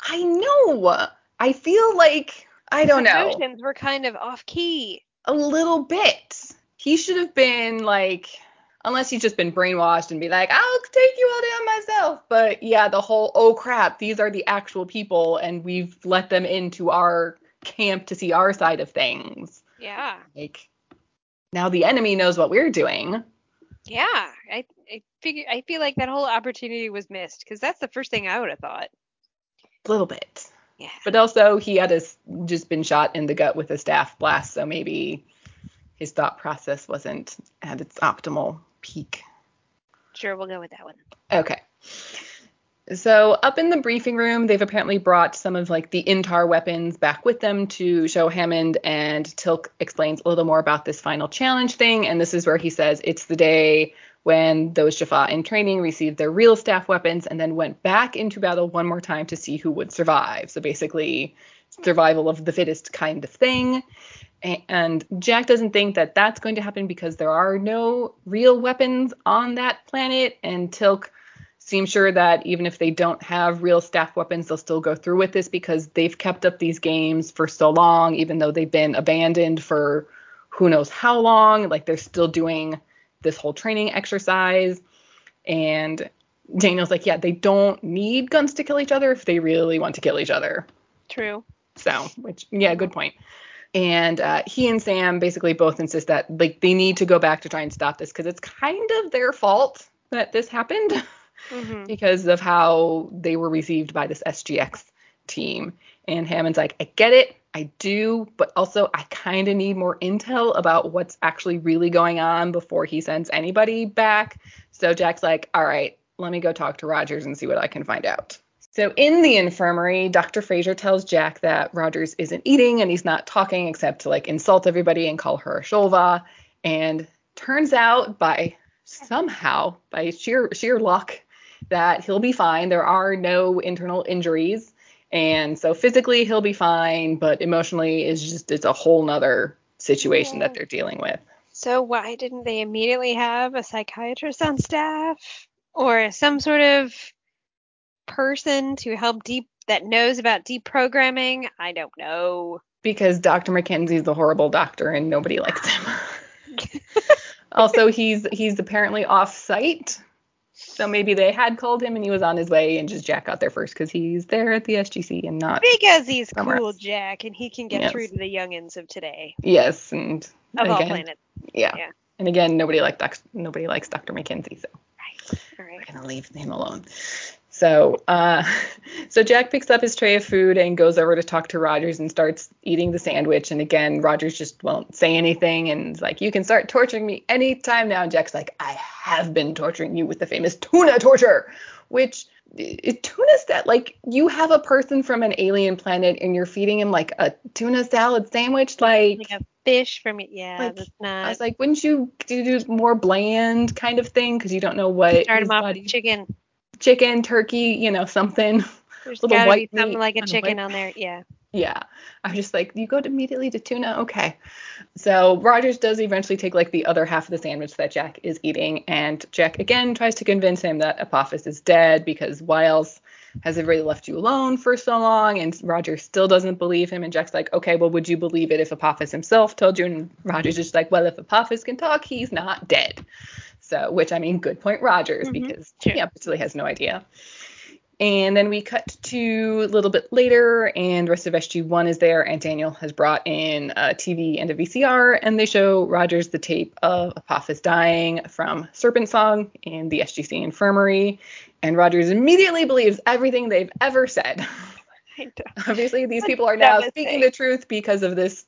I know. I feel like, I don't His know. Emotions were kind of off key. a little bit. He should have been like, unless he's just been brainwashed and be like, I'll take you all down myself. But yeah, the whole, oh crap, these are the actual people and we've let them into our camp to see our side of things. Yeah. Like, now the enemy knows what we're doing. Yeah, I I figure I feel like that whole opportunity was missed because that's the first thing I would have thought. A little bit. Yeah. But also, he had a just been shot in the gut with a staff blast, so maybe his thought process wasn't at its optimal peak. Sure, we'll go with that one. Okay. So up in the briefing room, they've apparently brought some of like the Intar weapons back with them to show Hammond, and Teal'c explains a little more about this final challenge thing. And this is where he says it's the day when those Jaffa in training received their real staff weapons and then went back into battle one more time to see who would survive. So basically, survival of the fittest kind of thing. And Jack doesn't think that that's going to happen because there are no real weapons on that planet, and Teal'c seems sure that even if they don't have real staff weapons, they'll still go through with this because they've kept up these games for so long, even though they've been abandoned for who knows how long. Like they're still doing this whole training exercise. And Daniel's like, yeah, they don't need guns to kill each other if they really want to kill each other. True. So, which, yeah, good point. And uh, he and Sam basically both insist that like they need to go back to try and stop this because it's kind of their fault that this happened hmm because of how they were received by this SGX team. And Hammond's like, I get it, I do, but also I kind of need more intel about what's actually really going on before he sends anybody back. So Jack's like, all right, let me go talk to Rogers and see what I can find out. So in the infirmary, Dr. Fraiser tells Jack that Rogers isn't eating and he's not talking except to like insult everybody and call her a shol'va. And turns out by somehow, by sheer sheer luck, that he'll be fine. There are no internal injuries. And so physically he'll be fine, but emotionally is just it's a whole nother situation that they're dealing with. So why didn't they immediately have a psychiatrist on staff or some sort of person to help deep that knows about deprogramming? I don't know. Because Dr. Mackenzie's the horrible doctor and nobody likes him. also, he's he's apparently off site. So maybe they had called him and he was on his way and just Jack got there first because he's there at the SGC and not Because he's Somewhere cool. Jack, and he can get Yes. through to the youngins of today yes and of all again, planets. Yeah. Yeah. And again, nobody like doc- nobody likes Dr. McKenzie, so Right. All right. we're gonna leave him alone. So, uh, so Jack picks up his tray of food and goes over to talk to Rogers and starts eating the sandwich. And again, Rogers just won't say anything and is like, "You can start torturing me anytime now." And Jack's like, "I have been torturing you with the famous tuna torture," which it, tuna's that like you have a person from an alien planet and you're feeding him like a tuna salad sandwich, like. A fish from it. Yeah, Like, that's I was like, wouldn't you do more bland kind of thing? Because you don't know what Start him off body, with chicken. Chicken, turkey, you know, something. There's little gotta white be something like a chicken on there. Yeah. Yeah. I'm just like, you go immediately to tuna? Okay. So Rogers does eventually take like the other half of the sandwich that Jack is eating, and Jack again tries to convince him that Apophis is dead because why else has everybody left you alone for so long? And Rogers still doesn't believe him, and Jack's like, okay, well, would you believe it if Apophis himself told you? And Rogers is just like, well, if Apophis can talk, he's not dead. So, which I mean, good point, Rogers, Mhm. because Sure. he obviously has no idea. And then we cut to a little bit later, and the rest of SG1 is there, and Daniel has brought in a TV and a VCR, and they show Rogers the tape of Apophis dying from Serpent Song in the SGC infirmary, and Rogers immediately believes everything they've ever said. Obviously, these people are now speaking the truth because of this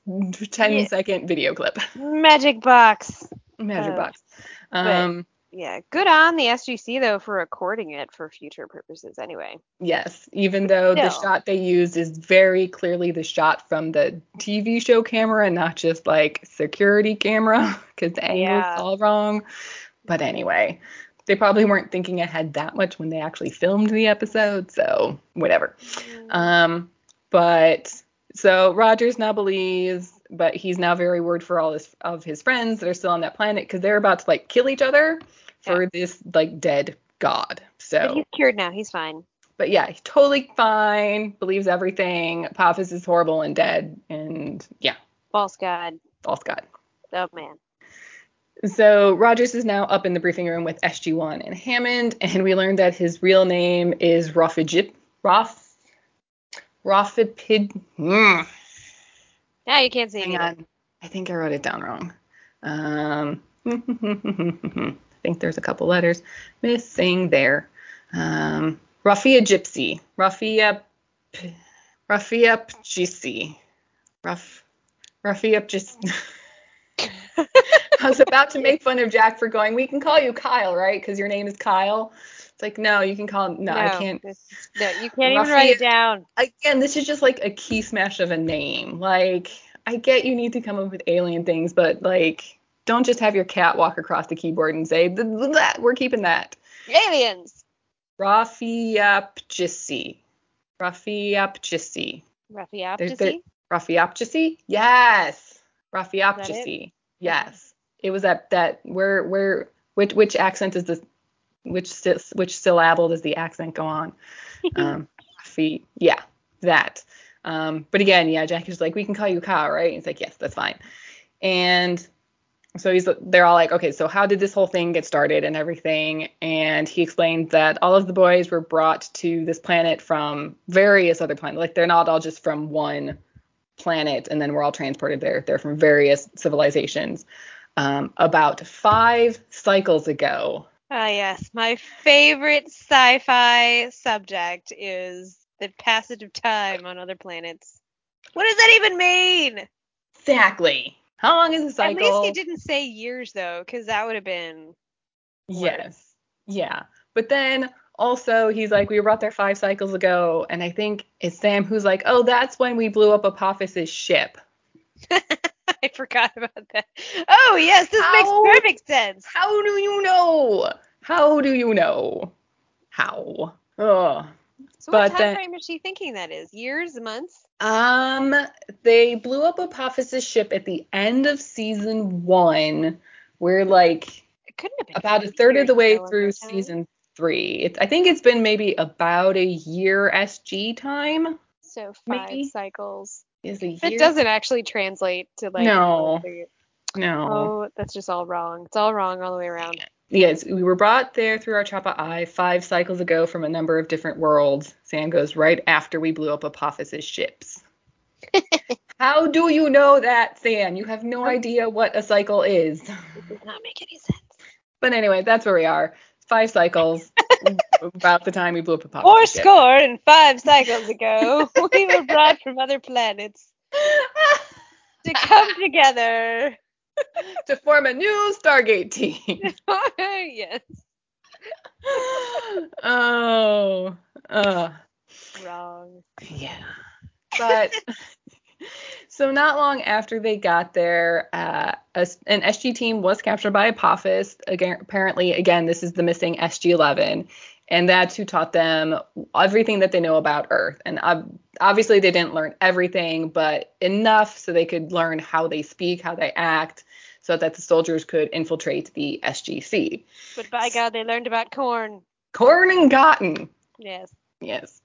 10 Yeah. second video clip. Magic box. Magic Uh, box. But- Um, Yeah, good on the SGC though for recording it for future purposes. Anyway. Yes, even though the shot they used is very clearly the shot from the TV show camera, and not just like security camera, because the angle's Yeah. all wrong. But anyway, they probably weren't thinking ahead that much when they actually filmed the episode, so whatever. Um, but so Rogers now believes, but he's now very worried for all his of his friends that are still on that planet because they're about to like kill each other for this like dead god. So But he's cured now. He's fine. but yeah, he's totally fine, believes everything. Apophis is horrible and dead, and yeah, False god. false god. Oh man. So Rogers is now up in the briefing room with SG1 and Hammond, and we learned that his real name is Rothajip. Roth. Rothapid. Mm, Yeah, you can't see hang on. I think I wrote it down wrong. Um, I think there's a couple letters missing there. Um, Raffia Gypsy. Raffia. P- Raffia Gypsy. Ruff. Raffia just. I was about to make fun of Jack for going, we can call you Kyle, right? Because your name is Kyle. It's like, no, you can call him. No, I can't. this- no, you can't even write it down. Again, this is just like a key smash of a name. Like, I get you need to come up with alien things, but like, don't just have your cat walk across the keyboard and say, "Th- th- that we're keeping that. Aliens. There's the- Raphioptasy. Rafiapchisi? Yes. Is Rafiapchisi. Yes. It was that that where where which which accent is the which which syllable does the accent go on? Um Rafi, yeah, that. Um but again, yeah, Jackie's like we can call you Kyle, right? He's like, "Yes, that's fine." And so he's they're all like, "Okay, so how did this whole thing get started and everything?" And he explained that all of the boys were brought to this planet from various other planets. Like they're not all just from one planet and then we're all transported there. They're from various civilizations. Um, about five cycles ago. Ah, yes. My favorite sci-fi subject is the passage of time on other planets. What does that even mean? Exactly. How long is a At cycle? least he didn't say years though, because that would have been. Yes. Yeah. But then also he's like, we were brought there five cycles ago, and I think it's Sam who's like, oh, that's when we blew up Apophis's ship. I forgot about that. Oh yes, this How? makes perfect sense. How do you know? How do you know? How? Oh. So But what time frame is she thinking that is? Years, months? Um, they blew up Apophis's ship at the end of season one. We're like It couldn't have been about a third of the way through season three. It's I think it's been maybe about a year SG time. So five maybe. cycles. Is a year? It doesn't actually translate to like. No. No. Oh, that's just all wrong. It's all wrong all the way around. Yes, we were brought there through our Chappa'ai five cycles ago from a number of different worlds. Sam goes right after we blew up Apophis's ships. How do you know that, Sam? You have no idea what a cycle is. It does not make any sense. But anyway, that's where we are. Five cycles about the time we blew up Apophis's Four ship. score and five cycles ago, we were brought from other planets to come together. to form a new Stargate team. yes. oh, uh, Wrong. yeah. But so not long after they got there, uh, a, an SG team was captured by Apophis. Again, apparently, again, this is the missing SG-11, and that's who taught them everything that they know about Earth. And ob- obviously, they didn't learn everything, but enough so they could learn how they speak, how they act, so that the soldiers could infiltrate the SGC. But by God, they learned about corn. Corn and cotton. Yes. Yes.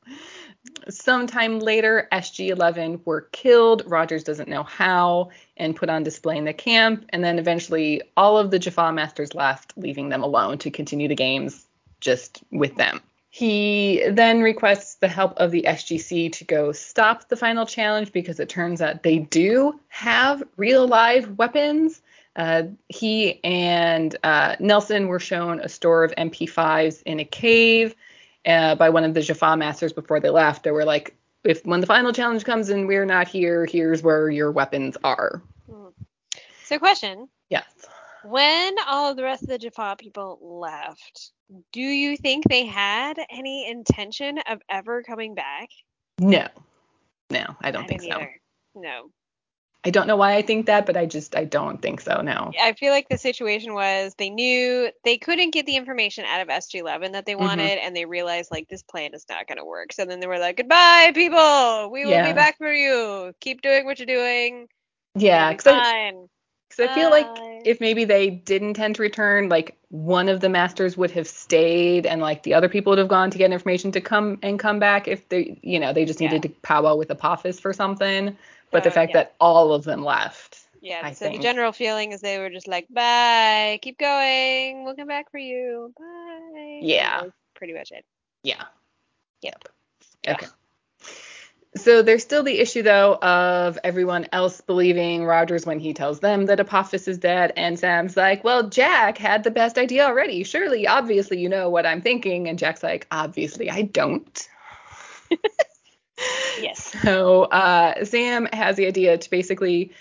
Sometime later, SG 11 were killed. Rogers doesn't know how and put on display in the camp. And then eventually, all of the Jaffa Masters left, leaving them alone to continue the games just with them. He then requests the help of the SGC to go stop the final challenge because it turns out they do have real live weapons. Uh, he and uh, Nelson were shown a store of MP5s in a cave uh, by one of the Jaffa masters before they left. They were like, if when the final challenge comes and we're not here, here's where your weapons are. So, question: Yes. When all of the rest of the Jaffa people left, do you think they had any intention of ever coming back? No. No, I don't think so. either. No. I don't know why I think that, but I just I don't think so. No. I feel like the situation was they knew they couldn't get the information out of SG11 that they Mhm. wanted, and they realized like this plan is not going to work. So then they were like, "Goodbye, people. We will Yeah. be back for you. Keep doing what you're doing. Yeah, It'll be because I, fine." 'cause I feel like uh. if maybe they did intend to return, like one of the masters would have stayed, and like the other people would have gone to get information to come and come back if they, you know, they just Yeah. needed to powwow with Apophis for something. But the uh, fact yeah. that all of them left. Yeah. I so think. the general feeling is they were just like, "Bye. Keep going. We'll come back for you. Bye." Yeah. Pretty much it. Yeah. Yep. Okay. So there's still the issue though of everyone else believing Rogers when he tells them that Apophis is dead, and Sam's like, "Well, Jack had the best idea already. Surely, obviously, you know what I'm thinking." And Jack's like, "Obviously, I don't." yes. So uh, Sam has the idea to basically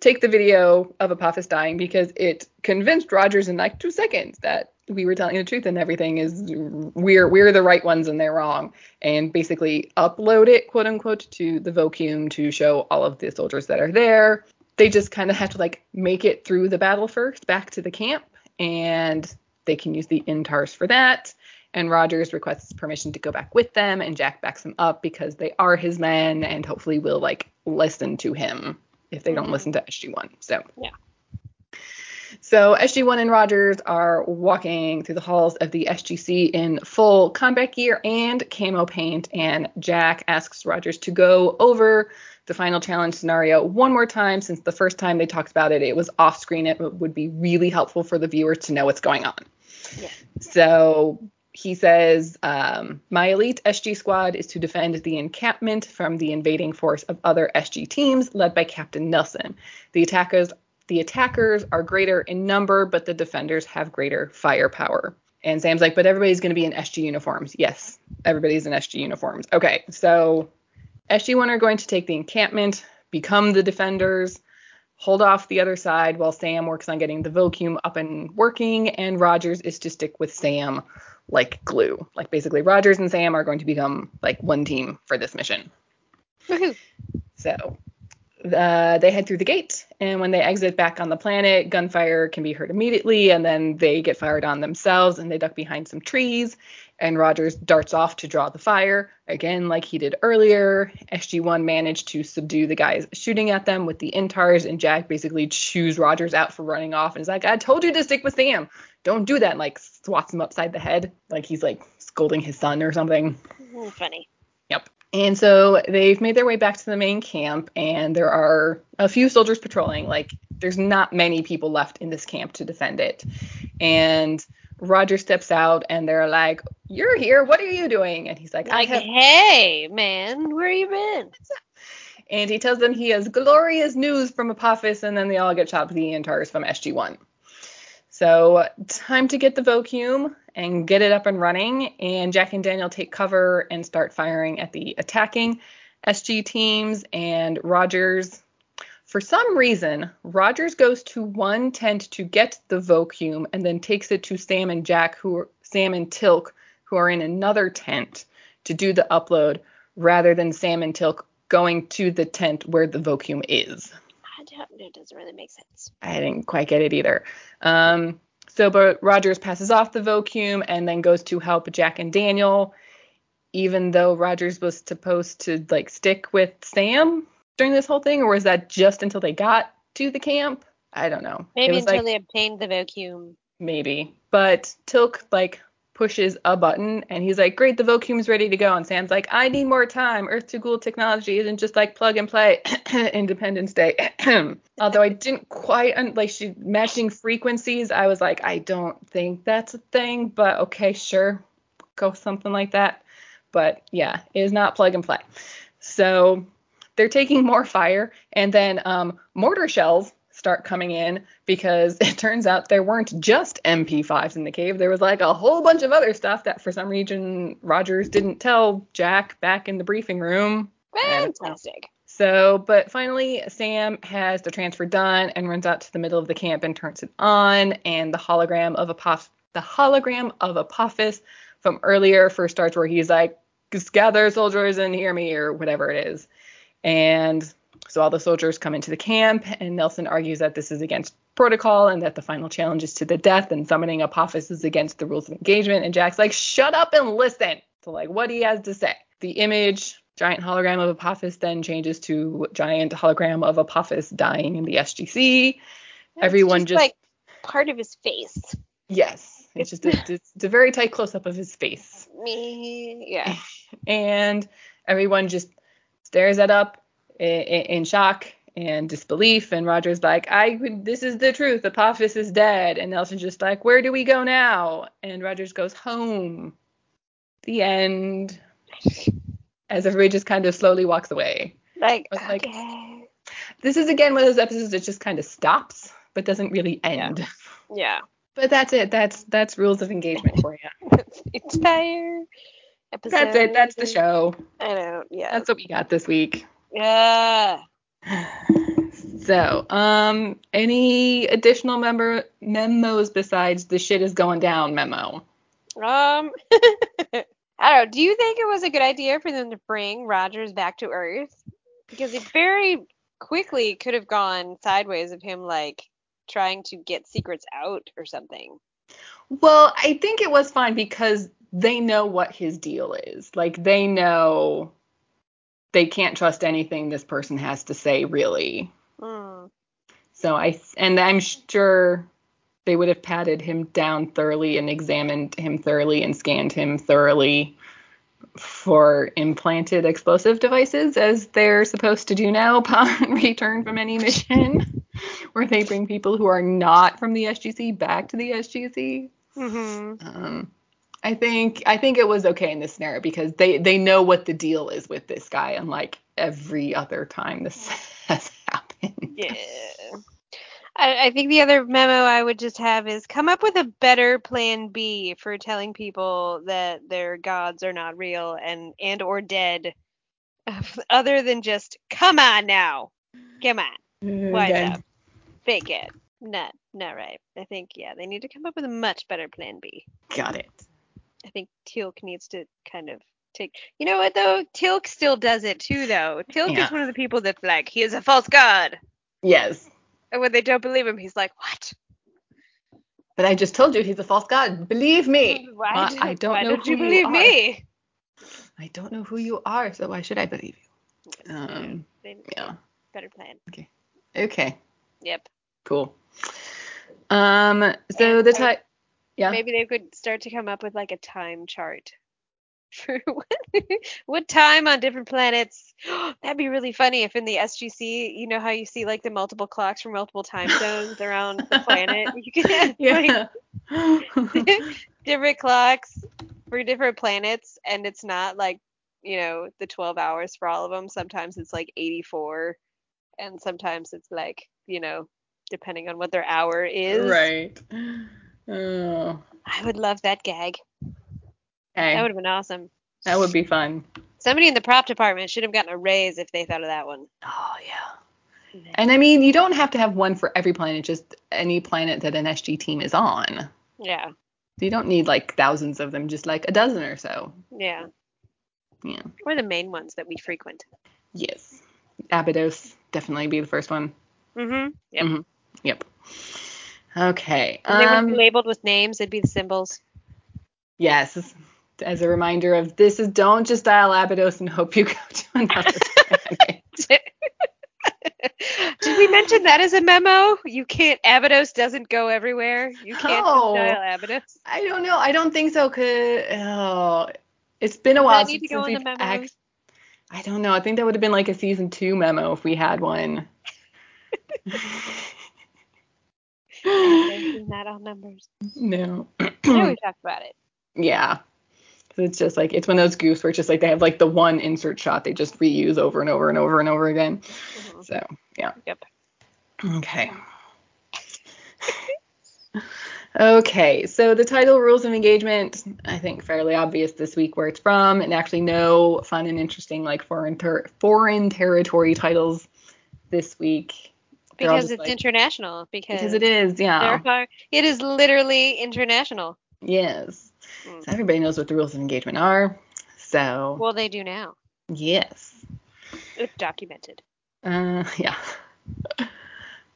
take the video of Apophis dying because it convinced Rogers in like two seconds that we were telling the truth and everything is we're we're the right ones and they're wrong. And basically upload it quote unquote to the vacuum to show all of the soldiers that are there. They just kind of have to like make it through the battle first back to the camp and they can use the intars for that. And Rogers requests permission to go back with them and Jack backs him up because they are his men and hopefully will like listen to him if they don't mm-hmm. listen to SG1 so yeah so SG1 and Rogers are walking through the halls of the SGC in full combat gear and camo paint, and Jack asks Rogers to go over the final challenge scenario one more time since the first time they talked about it, it was off screen. It would be really helpful for the viewers to know what's going on. Yeah. So he says, um, My elite SG squad is to defend the encampment from the invading force of other SG teams led by Captain Nelson. The attackers the attackers are greater in number, but the defenders have greater firepower. And Sam's like, but everybody's going to be in SG uniforms. Yes, everybody's in SG uniforms. Okay, so SG1 are going to take the encampment, become the defenders, hold off the other side while Sam works on getting the vacuum up and working, and Rogers is to stick with Sam like glue. Like basically, Rogers and Sam are going to become like one team for this mission. Woohoo. So uh, they head through the gate, and when they exit back on the planet, gunfire can be heard immediately, and then they get fired on themselves, and they duck behind some trees. And Rogers darts off to draw the fire again, like he did earlier. SG1 managed to subdue the guys shooting at them with the Intars, and Jack basically chews Rogers out for running off, and is like, "I told you to stick with Sam. Don't do that." And, like swats him upside the head, like he's like scolding his son or something. funny. Yep. And so they've made their way back to the main camp, and there are a few soldiers patrolling. Like, there's not many people left in this camp to defend it. And Roger steps out, and they're like, "You're here. What are you doing?" And he's like, like have- "Hey, man, where you been?" And he tells them he has glorious news from Apophis, and then they all get shot with the Intars from SG1. So time to get the vacuum and get it up and running. And Jack and Daniel take cover and start firing at the attacking SG teams. And Rogers, for some reason, Rogers goes to one tent to get the vacuum and then takes it to Sam and Jack, who are Sam and Teal'c, who are in another tent to do the upload, rather than Sam and Teal'c going to the tent where the vacuum is I don't, it doesn't really make sense. I didn't quite get it either. Um, so, but Rogers passes off the vacuum and then goes to help Jack and Daniel, even though Rogers was supposed to like stick with Sam during this whole thing, or was that just until they got to the camp? I don't know. Maybe until like, they obtained the vacuum. Maybe, but Teal'c like pushes a button and he's like, Great, the vacuum's ready to go. And Sam's like, I need more time. Earth to Goa'uld technology isn't just like plug and play Independence Day. Although I didn't quite un- like she matching frequencies, I was like, I don't think that's a thing, but okay, sure. Go something like that. But yeah, it is not plug and play. So they're taking more fire and then um, mortar shells start coming in because it turns out there weren't just MP5s in the cave. There was like a whole bunch of other stuff that for some reason Rogers didn't tell Jack back in the briefing room. Fantastic. So, but finally, Sam has the transfer done and runs out to the middle of the camp and turns it on. And the hologram of Apoph- the hologram of Apophis from earlier first starts where he's like, gather soldiers and hear me or whatever it is. And so all the soldiers come into the camp, and Nelson argues that this is against protocol and that the final challenge is to the death, and summoning Apophis is against the rules of engagement. And Jack's like, shut up and listen to like what he has to say. The image, giant hologram of Apophis, then changes to giant hologram of Apophis dying in the SGC. That's Everyone just, just like part of his face. Yes, it's just a, it's a very tight close up of his face. Me, yeah. And everyone just stares it up in, shock and disbelief. And Roger's like, I this is the truth. Apophis is dead. And Nelson's just like, where do we go now? And Rogers goes, home. The end. as everybody just kind of slowly walks away. Like, like, okay. This is again one of those episodes that just kind of stops but doesn't really end. Yeah. But that's it. That's that's rules of engagement for you. That's the entire episode. That's it. That's the show. I know. Yeah. That's what we got this week. Yeah. So, um, any additional member memos besides the shit is going down memo? Um, I don't know. Do you think it was a good idea for them to bring Rogers back to Earth? Because it very quickly could have gone sideways of him like trying to get secrets out or something. Well, I think it was fine because they know what his deal is. Like they know they can't trust anything this person has to say really. Hmm. So I and I'm sure they would have patted him down thoroughly and examined him thoroughly and scanned him thoroughly for implanted explosive devices as they're supposed to do now upon return from any mission where they bring people who are not from the SGC back to the SGC. Mm-hmm. Um, I think I think it was okay in this scenario because they they know what the deal is with this guy, unlike every other time this has happened. Yeah. I, I think the other memo I would just have is come up with a better plan B for telling people that their gods are not real and and or dead, other than just come on now, come on, wise Okay. up, fake it. Not not right. I think yeah, they need to come up with a much better plan B. Got it. I think Teal'c needs to kind of take. You know what though? Teal'c still does it too though. Teal'c Yeah. is one of the people that's like he is a false god, Yes. and when they don't believe him, he's like what? But I just told you he's a false god. Believe me. Why, do- I don't why know don't who you you believe are. me? I don't know who you are, so why should I believe you? Um, yeah. Better plan. Okay. Okay. Yep. Cool. Um. So And the type. Yeah. Maybe they could start to come up with like a time chart for what, what time on different planets. That'd be really funny if in the SGC, you know how you see like the multiple clocks for multiple time zones around the planet. You could have like Yeah. different clocks for different planets, and it's not like you know the 12 hours for all of them. Sometimes it's like 84, and sometimes it's like you know depending on what their hour is. right. Oh. I would love that gag. That would have been awesome. That would be fun. Somebody in the prop department should have gotten a raise if they thought of that one. Oh yeah. And I mean, you don't have to have one for every planet, just any planet that an SG team is on. Yeah, You don't need like thousands of them, just like a dozen or so. yeah. Yeah. Or the main ones that we frequent. Yes. Abydos definitely be the first one. Mm-hmm. Yep. Mhm. Yep. Okay. And they would be Um, labeled with names. It'd be the symbols. yes. As a reminder of this is don't just dial Abydos and hope you go to another planet. Did we mention that as a memo? You can't. Abydos doesn't go everywhere. You can't Oh. dial Abydos. I don't know. I don't think so. Cause oh, it's been a Does while that need to since go in the we've act- I don't know. I think that would have been like a season two memo if we had one. Not all numbers. no. I know we talked about it. yeah. 'Cause It's just like it's one of those goofs where it's just like they have like the one insert shot they just reuse over and over and over and over again. Mhm. So yeah. Yep. Okay. okay, so the title Rules of Engagement, I think fairly obvious this week where it's from, and actually no fun and interesting like foreign ter- foreign territory titles this week. Because it's like- international. Because, because it is, yeah. are, it is literally international. Yes. Mm. So everybody knows what the rules of engagement are. So Well, they do now. yes. It's documented. Uh yeah.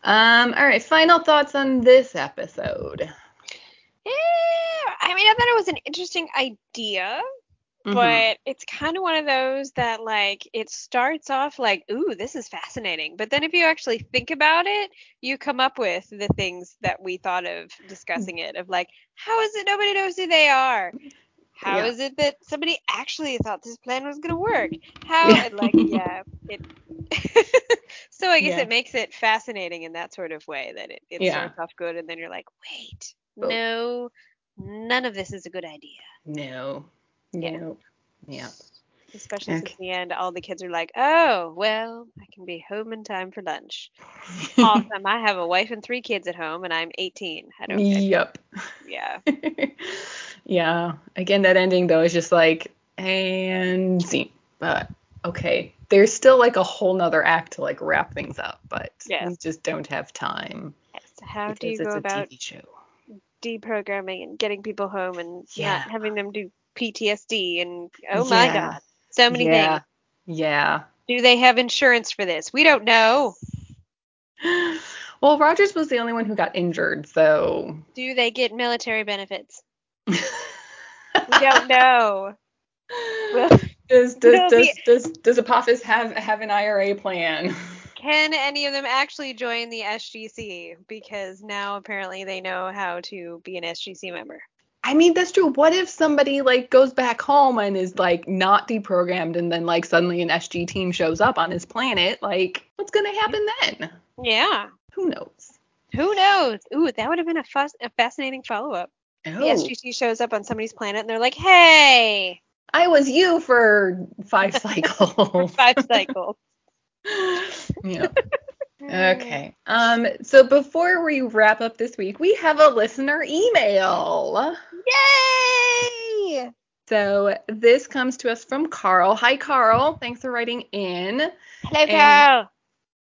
Um, all right, final thoughts on this episode. Yeah, I mean, I thought it was an interesting idea, Mhm. but it's kind of one of those that like it starts off like, ooh, this is fascinating, but then if you actually think about it, you come up with the things that we thought of discussing it of like, how is it nobody knows who they are? How is Yeah. it that somebody actually thought this plan was gonna work? How Yeah. and like yeah, it. so I guess Yeah. it makes it fascinating in that sort of way that it, it starts off good and then you're like, wait, Oh. no, none of this is a good idea. No. Yeah. Yeah. Especially Okay. since in the end, all the kids are like, "Oh, well, I can be home in time for lunch." Awesome. I have a wife and three kids at home, and I'm 18. I don't yep. Yeah. yeah. Again, that ending though is just like and scene. But okay. There's still like a whole nother act to like wrap things up, but Yes. we just don't have time. Yes. How do you go about TV show. deprogramming and getting people home and Yeah. not having them do PTSD and oh my Yeah. god, so many yeah. things. Yeah. Do they have insurance for this? We don't know. Well, Rogers was the only one who got injured, so Do they get military benefits? We don't know. Does does does, the- does does Apophis have have an IRA plan? Can any of them actually join the SGC? Because now apparently they know how to be an SGC member. I mean, that's true. What if somebody like goes back home and is like not deprogrammed and then like suddenly an SG team shows up on his planet? Like, what's gonna happen then? Yeah. Who knows? Who knows? Ooh, that would have been a, fuss, a fascinating follow up. Oh, The SGC shows up on somebody's planet and they're like, hey, I was you for five cycles. five cycles. yeah. Okay. Um. So before we wrap up this week, we have a listener email. Yay! So this comes to us from Carl. Hi, Carl. Thanks for writing in. Hello, And- Carl.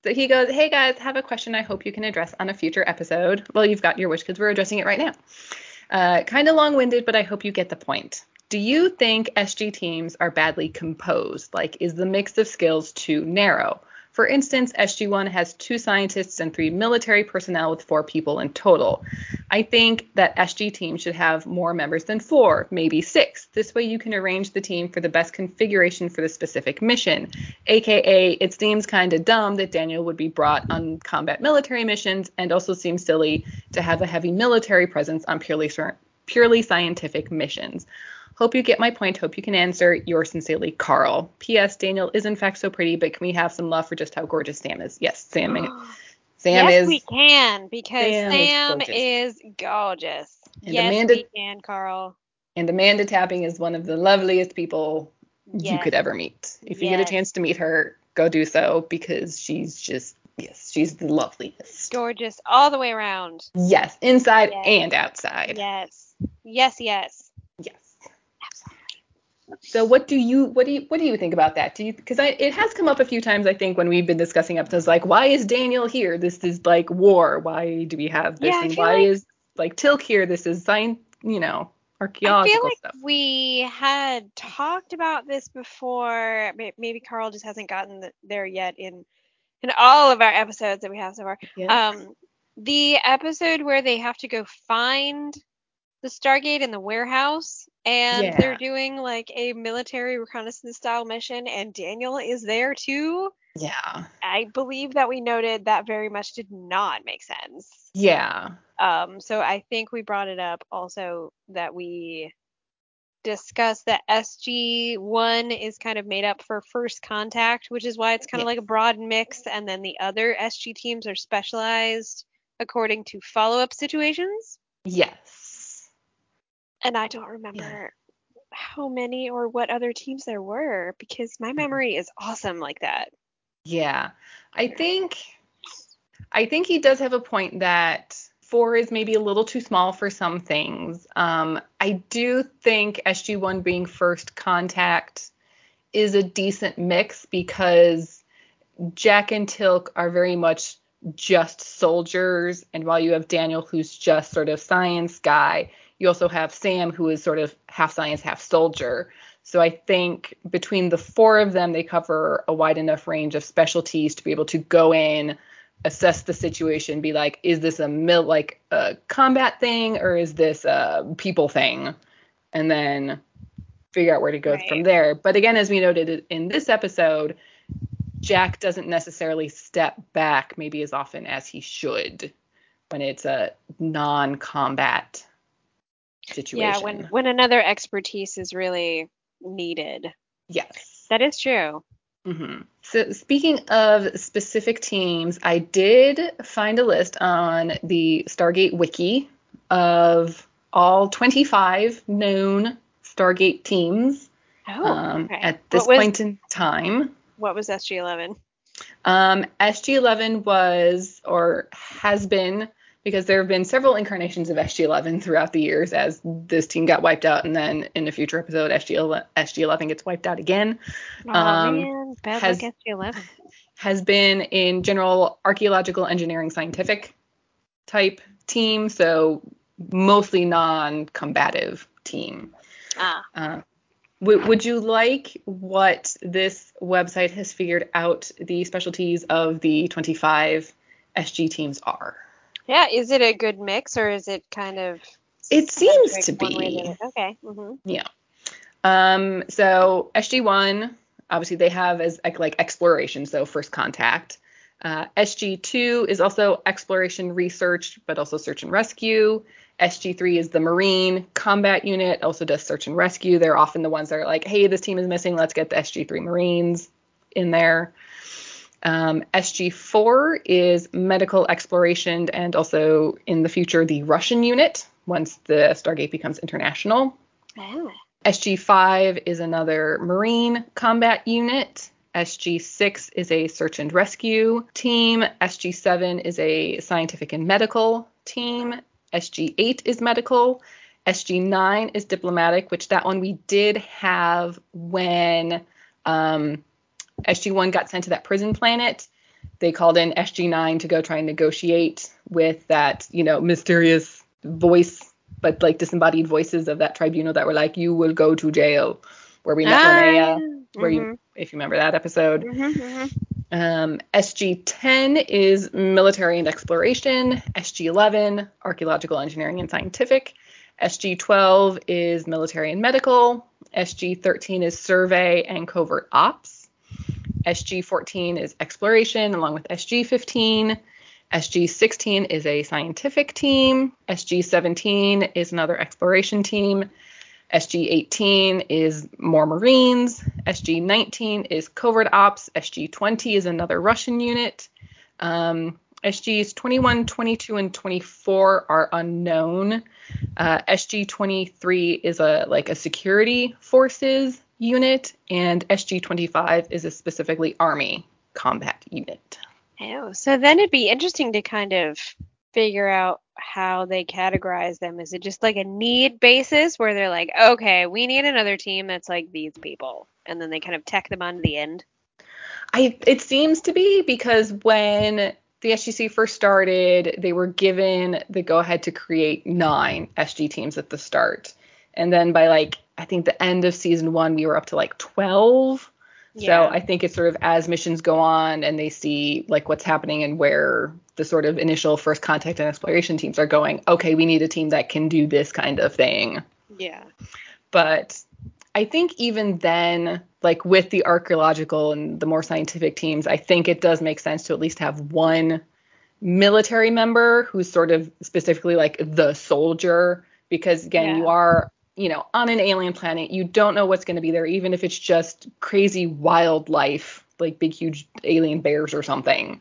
So he goes, Hey guys, have a question I hope you can address on a future episode. Well, you've got your wish because we're addressing it right now. Uh, kind of long winded, but I hope you get the point. Do you think SG teams are badly composed? Like, is the mix of skills too narrow? For instance, SG1 has two scientists and three military personnel with four people in total. I think that SG team should have more members than four, maybe six. This way you can arrange the team for the best configuration for the specific mission. AKA, it seems kind of dumb that Daniel would be brought on combat military missions and also seems silly to have a heavy military presence on purely purely scientific missions. Hope you get my point. Hope you can answer. Yours sincerely, Carl. P.S. Daniel is in fact so pretty, but can we have some love for just how gorgeous Sam is? Yes, Sam. Sam yes, is. we can because Sam is gorgeous. is gorgeous. And yes, Amanda- we can, Carl. And Amanda Tapping is one of the loveliest people you could ever meet. If you get a chance to meet her, go do so because she's just yes, she's the loveliest. Gorgeous all the way around. Yes, inside Yes. and outside. Yes. Yes, yes. So what do you what do you what do you think about that? Do you because it has come up a few times I think when we've been discussing episodes like why is Daniel here? This is like war. Why do we have this? Yeah, and why like- is like Teal'c here? This is science, you know, I feel like stuff. we had talked about this before. Maybe Carl just hasn't gotten there yet in in all of our episodes that we have so far. Yeah. Um, the episode where they have to go find the Stargate in the warehouse, and Yeah. they're doing like a military reconnaissance style mission, and Daniel is there too. yeah. I believe that we noted that very much did not make sense. Yeah. Um, so I think we brought it up also that we discussed that SG1 is kind of made up for first contact, which is why it's kind of like a broad mix, and then the other SG teams are specialized according to follow-up situations. Yes. And I don't remember how many or what other teams there were because my memory is awesome like that. Yeah. I think I think he does have a point that four is maybe a little too small for some things. Um, I do think SG1 being first contact is a decent mix because Jack and Teal'c are very much just soldiers, and while you have Daniel who's just sort of science guy, you also have Sam who is sort of half science, half soldier. So I think between the four of them, they cover a wide enough range of specialties to be able to go in, assess the situation, be like, is this a mil like a combat thing or is this a people thing, and then figure out where to go Right. from there. But again, as we noted in this episode, Jack doesn't necessarily step back maybe as often as he should when it's a non-combat situation. Yeah, when when another expertise is really needed. yes. That is true. hmm So speaking of specific teams, I did find a list on the Stargate wiki of all 25 known Stargate teams. Oh, um, okay. at this was, point in time. What was SG11? Um, SG11 was or has been because there have been several incarnations of SG11 throughout the years as this team got wiped out, and then in a future episode, SG11, SG11 gets wiped out again. Oh Um, man, bad has- luck SG11. Has been in general archaeological engineering scientific type team, so mostly non-combative team. Ah, Uh, w- would you like what this website has figured out the specialties of the 25 SG teams are? Yeah. Is it a good mix or is it kind of? It seems to one way or the be. Okay. hmm Um, so SG1, obviously they have as like exploration, so first contact. Uh, SG2 is also exploration research, but also search and rescue. SG3 is the Marine combat unit, also does search and rescue. They're often the ones that are like, hey, this team is missing, let's get the SG3 Marines in there. Um, SG4 is medical exploration and also in the future the Russian unit once the Stargate becomes international. Oh. SG5 is another Marine combat unit. SG6 is a search and rescue team. SG7 is a scientific and medical team. SG8 is medical. SG9 is diplomatic, which that one we did have when um, SG1 got sent to that prison planet. They called in SG9 to go try and negotiate with that, you know, mysterious voice, but like disembodied voices of that tribunal that were like, you will go to jail, where we met Linea, where you, if you remember that episode. hmm Um, SG10 is military and exploration. SG11, archaeological engineering and scientific. SG12 is military and medical. SG13 is survey and covert ops. SG14 is exploration, along with SG15. SG16 is a scientific team. SG17 is another exploration team. SG18 is more Marines. SG19 is covert ops. SG20 is another Russian unit. Um, SGs 21, 22, and 24 are unknown. Uh, SG23 is a like a security forces unit, and SG25 is a specifically army combat unit. Oh, so then it'd be interesting to kind of figure out how they categorize them. Is it just like a need basis where they're like, okay, we need another team that's like these people, and then they kind of tack them on to the end? I it seems to be because when the SGC first started, they were given the go ahead to create nine SG teams at the start. And then by like I think the end of season 1 we were up to like 12. Yeah. So I think it's sort of as missions go on and they see like what's happening and where the sort of initial first contact and exploration teams are going, okay, we need a team that can do this kind of thing Yeah. but I think even then, like with the archaeological and the more scientific teams, I think it does make sense to at least have one military member who's sort of specifically like the soldier, because again, Yeah. you are, you know, on an alien planet, you don't know what's going to be there, even if it's just crazy wildlife, like big, huge alien bears or something.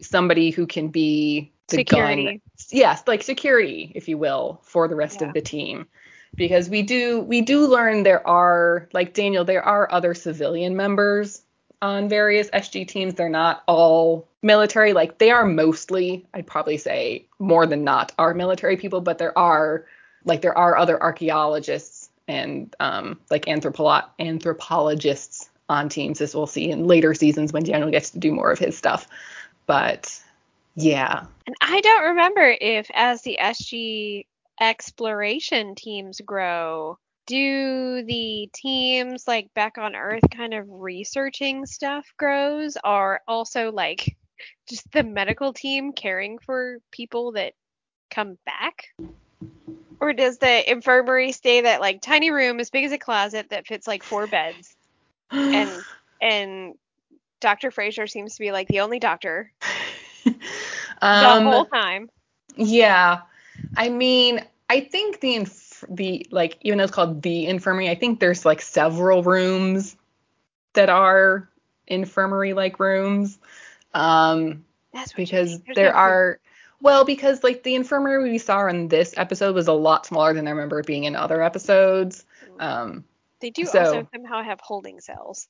Somebody who can be the Security. gun yes, like security, if you will, for the rest Yeah. of the team. Because we do we do learn there are like Daniel, there are other civilian members on various SG teams. They're not all military. Like they are mostly, I'd probably say more than not, are military people, but there are like there are other archaeologists and um, like anthropolo- anthropologists on teams, as we'll see in later seasons when Daniel gets to do more of his stuff. But yeah, And I don't remember if as the SG exploration teams grow, do the teams like back on Earth kind of researching stuff grows or also like just the medical team caring for people that come back? Or does the infirmary stay that like tiny room as big as a closet that fits like four beds and and Dr. Fraiser seems to be like the only doctor the um, whole time. Yeah, I mean, I think the inf- the like even though it's called the infirmary, I think there's like several rooms that are infirmary like rooms. Um, That's because there are well, because like the infirmary we saw in this episode was a lot smaller than I remember it being in other episodes. Um, They do So- also somehow have holding cells.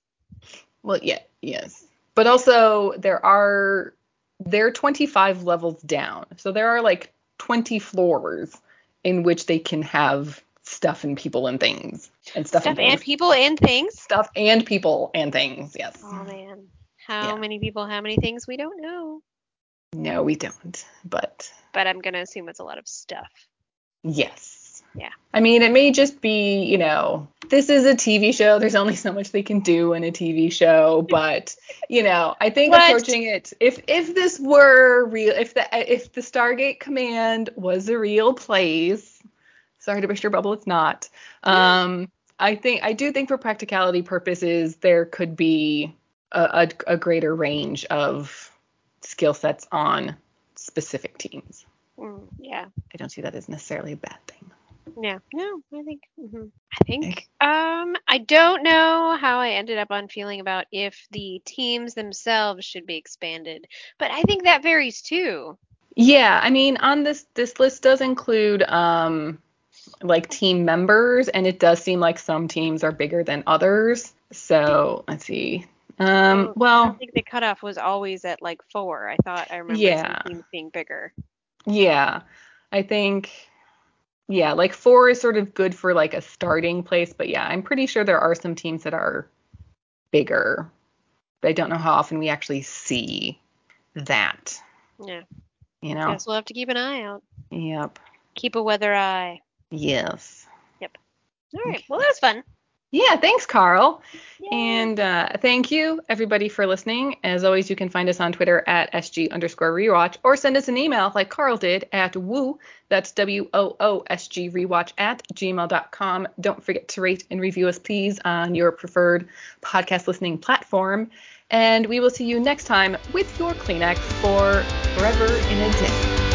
Well, yeah, yes. But also there are they're 25 levels down. So there are like 20 floors in which they can have stuff and people and things and stuff, Stuff and, and people and things. stuff and people and things. Yes. Oh man. How Yeah. many people, how many things we don't know. No, we don't. But But I'm gonna assume it's a lot of stuff. yes. Yeah. I mean, it may just be, you know, this is a TV show. There's only so much they can do in a TV show, but you know, I think What? approaching it if if this were real, if the if the Stargate Command was a real place, sorry to burst your bubble, it's not. Um, I think I do think for practicality purposes there could be a, a, a greater range of skill sets on specific teams. Mm, yeah. I don't see that as necessarily a bad thing. Yeah. No, I think. hmm I think. Um, I don't know how I ended up on feeling about if the teams themselves should be expanded, but I think that varies too. Yeah, I mean, on this this list does include um like team members, and it does seem like some teams are bigger than others. So let's see. Um, I well, think the cutoff was always at like four. I thought I remember Yeah. teams being bigger. yeah, I think yeah, like four is sort of good for like a starting place, but yeah, I'm pretty sure there are some teams that are bigger. But I don't know how often we actually see that. Yeah. You know? Guess we'll have to keep an eye out. Yep. Keep a weather eye. Yes. Yep. All right. Okay. Well, was fun. Yeah, thanks, Carl. Yay. And uh, thank you, everybody, for listening. As always, you can find us on Twitter at SG underscore rewatch or send us an email like Carl did at woo, that's W O O S G rewatch at gmail.com. Don't forget to rate and review us, please, on your preferred podcast listening platform. And we will see you next time with your Kleenex for Forever in a Day.